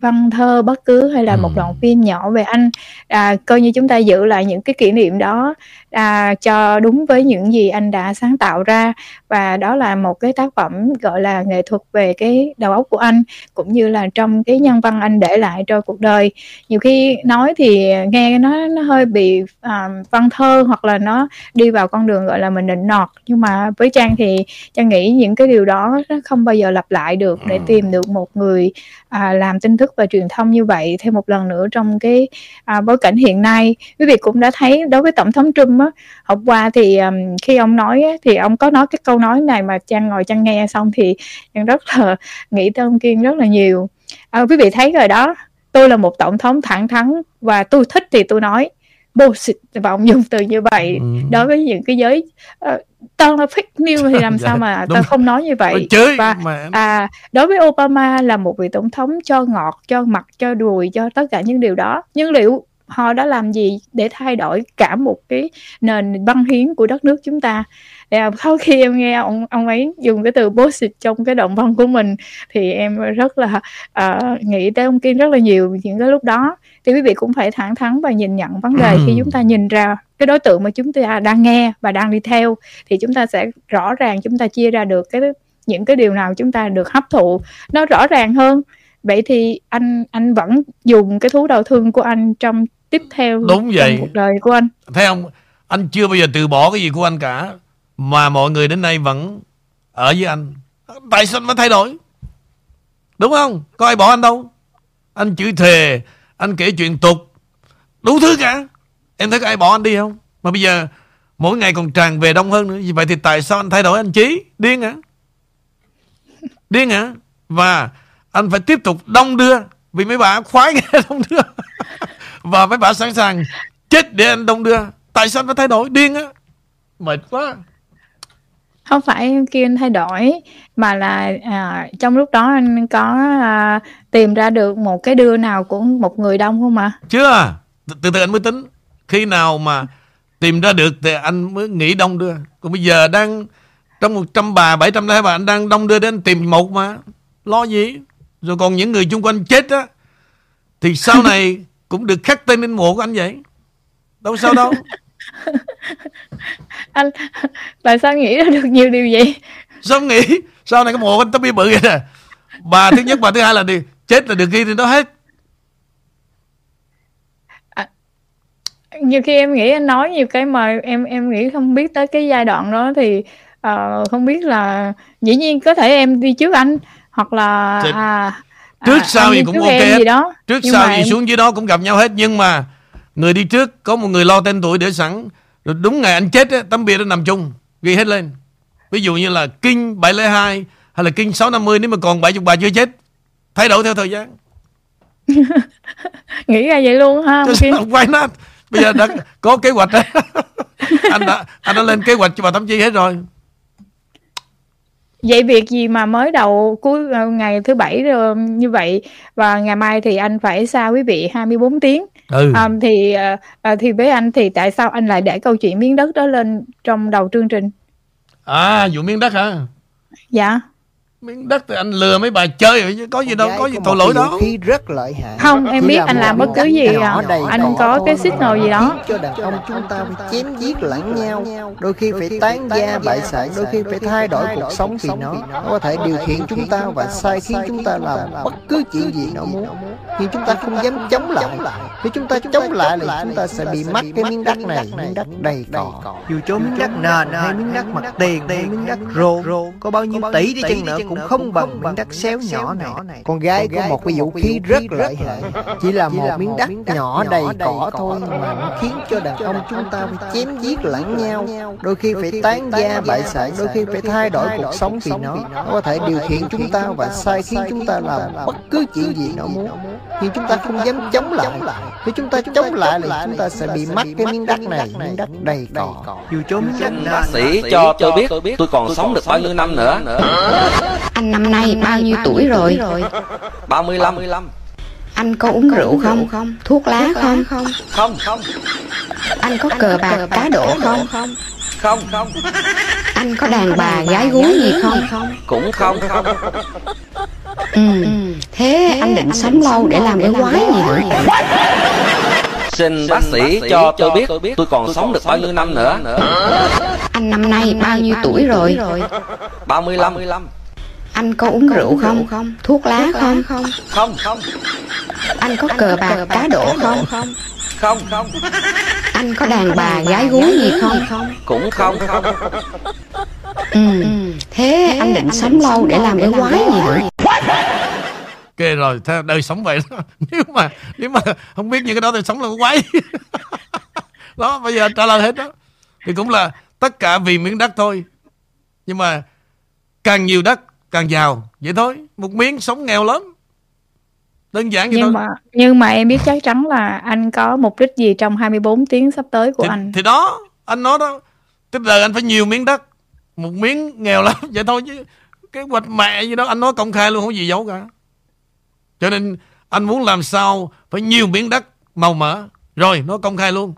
Speaker 3: văn thơ bất cứ hay là một đoạn phim nhỏ về anh à, coi như chúng ta giữ lại những cái kỷ niệm đó à, cho đúng với những gì anh đã sáng tạo ra. Và đó là một cái tác phẩm gọi là nghệ thuật về cái đầu óc của anh cũng như là trong cái nhân văn anh để lại cho cuộc đời. Nhiều khi nói thì nghe nó nó hơi bị à, văn thơ hoặc là nó đi vào con đường gọi là mình định nọt. Nhưng mà với trang thì trang nghĩ những cái điều đó nó không bao giờ lặp lại được để tìm được một người à, làm tin tức và truyền thông như vậy thêm một lần nữa trong cái à, bối cảnh hiện nay. Quý vị cũng đã thấy đối với tổng thống Trump á hôm qua thì um, khi ông nói á, thì ông có nói cái câu nói này mà trang ngồi trang nghe xong thì trang rất là nghĩ tới ông kiên rất là nhiều. À, quý vị thấy rồi đó tôi là một tổng thống thẳng thắn và tôi thích thì tôi nói bullshit và ông dùng từ như vậy. Ừ. đối với những cái giới uh, toàn là fake news thì làm dạ, sao mà ta không nói như vậy?
Speaker 1: Chơi
Speaker 3: và
Speaker 1: mà...
Speaker 3: à đối với Obama là một vị tổng thống cho ngọt cho mặt cho đùi cho tất cả những điều đó. Nhưng liệu họ đã làm gì để thay đổi cả một cái nền văn hiến của đất nước chúng ta? À, sau khi em nghe ông ông ấy dùng cái từ bullshit trong cái động văn của mình thì em rất là uh, nghĩ tới ông Kim rất là nhiều những cái lúc đó thì quý vị cũng phải thẳng thắn và nhìn nhận vấn đề. Khi chúng ta nhìn ra cái đối tượng mà chúng ta đang nghe và đang đi theo thì chúng ta sẽ rõ ràng chúng ta chia ra được cái những cái điều nào chúng ta được hấp thụ. Nó rõ ràng hơn. Vậy thì anh anh vẫn dùng cái thú đau thương của anh trong tiếp theo
Speaker 1: đúng vậy.
Speaker 3: cuộc đời của anh.
Speaker 1: Thấy không? Anh chưa bao giờ từ bỏ cái gì của anh cả. Mà mọi người đến nay vẫn ở với anh. Tại sao anh phải thay đổi? Đúng không? Có ai bỏ anh đâu? Anh chửi thề anh kể chuyện tục. Đủ thứ cả. Em thấy có ai bỏ anh đi không? Mà bây giờ mỗi ngày còn tràn về đông hơn nữa. Vì vậy thì tại sao anh thay đổi anh chí? Điên hả? Điên hả? Và anh phải tiếp tục đông đưa. Vì mấy bà khoái nghe đông đưa. Và mấy bà sẵn sàng chết để anh đông đưa. Tại sao anh phải thay đổi? Điên á. Mệt quá
Speaker 3: không phải kia anh thay đổi mà là à, trong lúc đó anh có à, tìm ra được một cái đưa nào của một người đông không mà
Speaker 1: chưa từ từ anh mới tính. Khi nào mà tìm ra được thì anh mới nghĩ đông đưa. Còn bây giờ đang trong 100 bà 700 hai bà anh đang đông đưa đến tìm một mà. Lo gì? Rồi còn những người chung quanh chết á thì sau này cũng được khắc tên lên mộ của anh vậy. Đâu sao đâu
Speaker 3: anh tại sao nghĩ ra được nhiều điều vậy?
Speaker 1: Sao nghĩ? Sau này cái mộ anh tấm bia bự vậy nè? Bà thứ nhất bà thứ hai là đi. Chết là được ghi trên đó hết.
Speaker 3: À, nhiều khi em nghĩ anh nói nhiều cái mà em em nghĩ không biết tới cái giai đoạn đó thì uh, không biết là dĩ nhiên có thể em đi trước anh hoặc là
Speaker 1: thì, à, trước à, sau gì cũng ok hết. gì đó. trước nhưng sau gì em... xuống dưới đó cũng gặp nhau hết nhưng mà người đi trước có một người lo tên tuổi để sẵn. Rồi đúng ngày anh chết á, tấm bia nó nằm chung ghi hết lên. Ví dụ như là kinh 702 hay là kinh 650 nếu mà còn 70 bà chưa chết thay đổi theo thời gian.
Speaker 3: Nghĩ ra vậy luôn ha
Speaker 1: ông quay nó bây giờ đã có kế hoạch đấy. Anh đã anh đã lên kế hoạch cho bà tâm chi hết rồi
Speaker 3: vậy việc gì mà mới đầu cuối ờ, ngày thứ bảy rồi như vậy? Và ngày mai thì anh phải xa quý vị 24 tiếng.
Speaker 1: Ừ.
Speaker 3: À, thì à, thì với anh thì tại sao anh lại để câu chuyện miếng đất đó lên trong đầu chương trình?
Speaker 1: À vụ miếng đất hả?
Speaker 3: Dạ
Speaker 1: miếng đất thì anh lừa mấy bà chơi rồi chứ có gì đâu có gì tội lỗi
Speaker 2: vũ khí rất lợi hại.
Speaker 3: Không, em biết anh làm bất cứ gì
Speaker 2: nhỏ
Speaker 3: à. Anh có cái
Speaker 2: thôi
Speaker 3: signal gì đó.
Speaker 2: cho đàn ông chúng ta phải chém giết lẫn nhau. Đôi khi phải tán gia bại sản. Đôi khi phải thay đổi cuộc sống vì nó. Nó có thể điều khiển chúng ta và sai khiến chúng ta làm bất cứ chuyện gì nó muốn. Khi chúng ta không dám chống lại nếu chúng ta chống lại là chúng ta sẽ bị mất cái miếng đất này miếng đất đầy cỏ dù cho miếng đất nền hay miếng đất mặt tiền hay miếng đất rô có bao nhiêu tỷ đi chăng nữa cũng không bằng miếng đất xéo nhỏ này. con gái có một cái vũ khí rất lợi hại. chỉ là một miếng đất nhỏ đầy cỏ thôi mà nó khiến cho đàn ông chúng ta phải chém giết lẫn nhau. đôi khi phải tán gia bại sản đôi khi phải thay đổi cuộc sống vì nó. nó. Có thể điều khiển chúng ta và sai khiến chúng ta làm bất cứ chuyện gì nó muốn. khi chúng ta không dám chống lại nếu chúng ta chống lại. Là chúng ta sẽ bị mất cái miếng đất này miếng đất đầy cỏ dù cho miếng đất
Speaker 5: Bác sĩ cho tôi biết tôi còn sống được bao nhiêu năm nữa
Speaker 6: Anh năm nay bao nhiêu tuổi rồi?
Speaker 5: 35
Speaker 6: Anh có uống rượu không? Thuốc lá không?
Speaker 5: Không? Không.
Speaker 6: Anh có cờ bạc cá độ không?
Speaker 5: không? Không.
Speaker 6: Anh có đàn bà gái gú gì không?
Speaker 5: Cũng không. Không.
Speaker 6: Ừ. Thế anh định sống lâu để làm cái quái gì nữa?
Speaker 5: Xin bác sĩ cho tôi biết. tôi còn sống được bao nhiêu năm nữa?
Speaker 6: Anh năm nay bao nhiêu tuổi rồi?
Speaker 5: 35
Speaker 6: Anh có uống rượu không? Thuốc lá không?
Speaker 5: Không không
Speaker 6: Anh có cờ bạc cá độ không?
Speaker 5: không không
Speaker 6: Anh có đàn bà gái gú gì không?
Speaker 5: Cũng không không
Speaker 6: Ừ. Thế anh định sống lâu để làm cái quái gì nữa?
Speaker 1: ok rồi theo đời sống vậy đó nếu mà nếu mà không biết những cái đó thì sống là quái đó bây giờ trả lời hết đó thì cũng là tất cả vì miếng đất thôi nhưng mà càng nhiều đất càng giàu vậy thôi một miếng sống nghèo lắm đơn giản vậy
Speaker 3: nhưng
Speaker 1: thôi.
Speaker 3: mà nhưng mà em biết chắc chắn là anh có mục đích gì trong 24 tiếng sắp tới của
Speaker 1: thì,
Speaker 3: anh.
Speaker 1: thì đó anh nói đó. Tức là anh phải nhiều miếng đất một miếng nghèo lắm vậy thôi chứ. Cái hoạch mẹ gì đó anh nói công khai luôn không gì giấu cả. Cho nên anh muốn làm sao phải nhiều miếng đất màu mỡ. Rồi nó công khai luôn.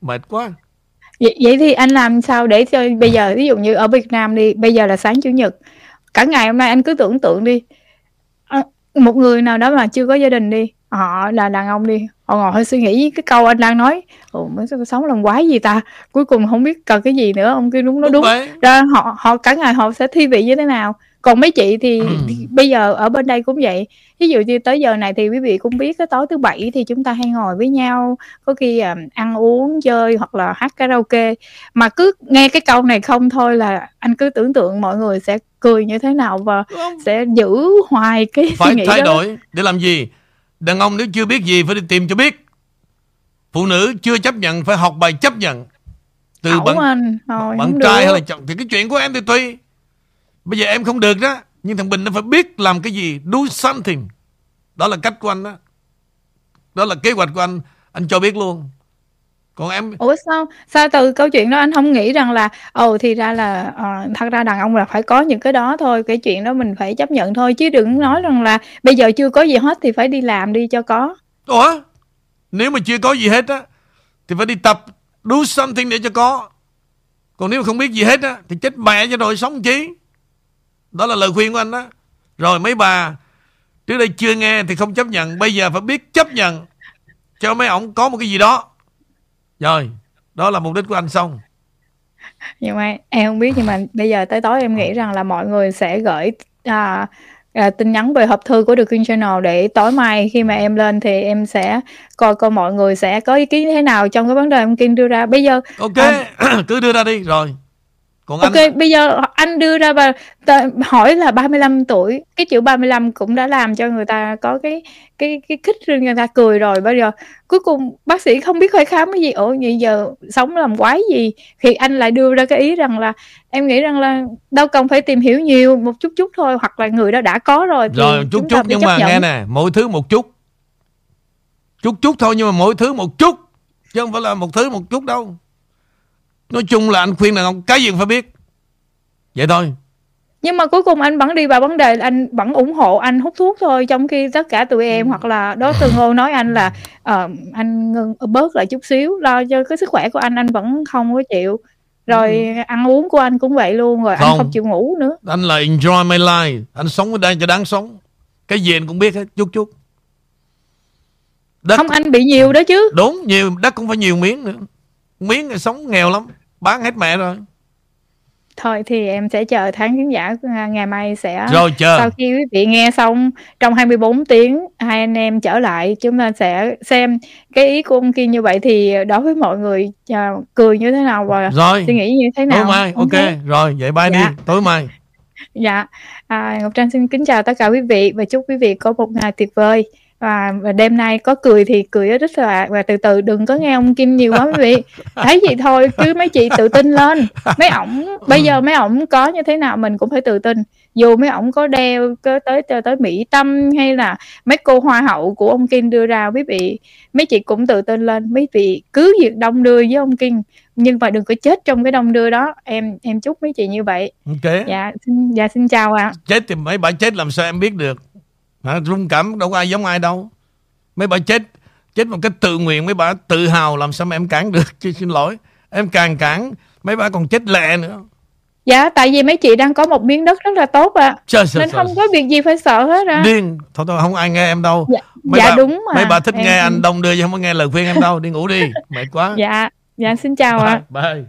Speaker 1: Mệt quá.
Speaker 3: Vậy, vậy thì anh làm sao để cho bây giờ ví dụ như ở Việt Nam đi bây giờ là sáng chủ nhật cả ngày hôm nay anh cứ tưởng tượng đi. À, một người nào đó mà chưa có gia đình đi họ là đàn ông đi họ ngồi hơi suy nghĩ cái câu anh đang nói. Ồ mới sống làm quái gì ta? Cuối cùng không biết cần cái gì nữa ông kia đúng nó đúng,
Speaker 1: vậy.
Speaker 3: Ra họ họ cả ngày họ sẽ thi vị như thế nào. Còn mấy chị thì,
Speaker 1: Ừ.
Speaker 3: thì bây giờ ở bên đây cũng vậy ví dụ như tới giờ này thì quý vị cũng biết cái tối thứ bảy thì chúng ta hay ngồi với nhau có khi à, ăn uống chơi hoặc là hát karaoke. Mà cứ nghe cái câu này không thôi là anh cứ tưởng tượng mọi người sẽ cười như thế nào và sẽ giữ hoài cái suy
Speaker 1: phải
Speaker 3: nghĩ
Speaker 1: thay
Speaker 3: đó
Speaker 1: đổi để làm gì? Đàn ông nếu chưa biết gì phải đi tìm cho biết. Phụ nữ chưa chấp nhận phải học bài chấp nhận. Từ
Speaker 3: Ẩu
Speaker 1: bạn
Speaker 3: anh thôi
Speaker 1: bạn trai
Speaker 3: được.
Speaker 1: hay là chồng thì cái chuyện của em thì tùy. Bây giờ em không được đó nhưng thằng Bình nó phải biết làm cái gì do something. Đó là cách của anh đó. Đó là kế hoạch của anh. Anh cho biết luôn. Còn em
Speaker 3: Ủa sao sao từ câu chuyện đó anh không nghĩ rằng là ồ thì ra là ờ, thật ra đàn ông là phải có những cái đó thôi cái chuyện đó mình phải chấp nhận thôi chứ đừng nói rằng là bây giờ chưa có gì hết thì phải đi làm đi cho có.
Speaker 1: Ủa? Nếu mà chưa có gì hết á thì phải đi tập do something để cho có. Còn nếu mà không biết gì hết á thì chết mẹ cho rồi sống chi đó là lời khuyên của anh đó. Rồi mấy bà trước đây chưa nghe thì không chấp nhận bây giờ phải biết chấp nhận cho mấy ổng có một cái gì đó. Rồi đó là mục đích của anh xong.
Speaker 3: Nhưng mà em không biết nhưng mà bây giờ tới tối em nghĩ rằng là mọi người sẽ gửi à, à, tin nhắn về hộp thư của The King Channel để tối mai khi mà em lên thì em sẽ coi coi mọi người sẽ có ý kiến thế nào trong cái vấn đề em King đưa ra. Bây giờ
Speaker 1: ok cứ đưa ra đi. Rồi còn
Speaker 3: Ok,
Speaker 1: anh
Speaker 3: bây giờ anh đưa ra và hỏi là 35 tuổi, cái chữ 35 cũng đã làm cho người ta có cái cái cái khích cho người ta cười rồi. Bây giờ cuối cùng bác sĩ không biết phải khám cái gì. Ủa vậy giờ sống làm quái gì? Thì anh lại đưa ra cái ý rằng là em nghĩ rằng là đâu cần phải tìm hiểu nhiều một chút chút thôi hoặc là người đó đã có rồi thì
Speaker 1: rồi chút chút nhưng mà
Speaker 3: nhận.
Speaker 1: nghe nè mỗi thứ một chút chút chút thôi nhưng mà mỗi thứ một chút chứ không phải là một thứ một chút đâu nói chung là anh khuyên đàn ông cái gì cũng phải biết. Vậy thôi.
Speaker 3: Nhưng mà cuối cùng anh vẫn đi vào vấn đề là anh vẫn ủng hộ anh hút thuốc thôi trong khi tất cả tụi em hoặc là đó từ ngô nói anh là ờ, anh ngưng bớt lại chút xíu lo cho cái sức khỏe của anh anh vẫn không có chịu. Rồi ăn uống của anh cũng vậy luôn rồi anh
Speaker 1: Không.
Speaker 3: không chịu ngủ nữa.
Speaker 1: Anh là enjoy my life. Anh sống ở đây cho đáng sống. Cái gì anh cũng biết hết Chút chút. Đất
Speaker 3: không anh bị nhiều đó chứ.
Speaker 1: Đúng nhiều Đất cũng phải nhiều miếng nữa. Miếng thì sống nghèo lắm Bán hết mẹ rồi.
Speaker 3: Thôi thì em sẽ chờ tháng khán giả à, ngày mai sẽ
Speaker 1: Rồi chờ.
Speaker 3: sau khi quý vị nghe xong trong 24 tiếng hai anh em trở lại chúng ta sẽ xem cái ý của ông Kiên như vậy thì đối với mọi người à, cười như thế nào và
Speaker 1: Rồi.
Speaker 3: suy nghĩ như thế nào?
Speaker 1: Tối mai ok. Rồi vậy bye
Speaker 3: Dạ.
Speaker 1: đi Tối mai.
Speaker 3: Dạ, à, Ngọc Trang xin kính chào tất cả quý vị và chúc quý vị có một ngày tuyệt vời. Và, và đêm nay có cười thì cười ở rất là và từ từ đừng có nghe ông Kim nhiều quá quý vị. Thấy gì thôi cứ mấy chị tự tin lên. Mấy ổng bây giờ mấy ổng có như thế nào mình cũng phải tự tin. Dù mấy ổng có đeo có tới tới, tới Mỹ Tâm hay là mấy cô hoa hậu của ông Kim đưa ra quý vị mấy chị cũng tự tin lên. Mấy vị cứ việc đông đưa với ông Kim nhưng mà đừng có chết trong cái đông đưa đó. Em em chúc mấy chị như vậy.
Speaker 1: Ok.
Speaker 3: Dạ xin dạ xin chào ạ.
Speaker 1: Chết thì mấy bà chết làm sao em biết được Hả? Rung cảm đâu có ai giống ai đâu. Mấy bà chết Chết một cách tự nguyện Mấy bà tự hào làm sao mà em cản được Chứ xin lỗi. Em càng cản Mấy bà còn chết lẹ nữa.
Speaker 3: Dạ tại vì mấy chị đang có một miếng đất rất là tốt ạ.
Speaker 1: Trời
Speaker 3: nên
Speaker 1: trời
Speaker 3: không có việc gì phải sợ hết á
Speaker 1: Điên. Thôi thôi không ai nghe em đâu.
Speaker 3: Dạ,
Speaker 1: mấy
Speaker 3: dạ
Speaker 1: bà,
Speaker 3: đúng mà.
Speaker 1: Mấy bà thích
Speaker 3: Em-
Speaker 1: nghe anh đông đưa chứ không có nghe lời khuyên em đâu. Đi ngủ đi. Mệt quá.
Speaker 3: Dạ dạ xin chào ạ.
Speaker 1: Bye, bye.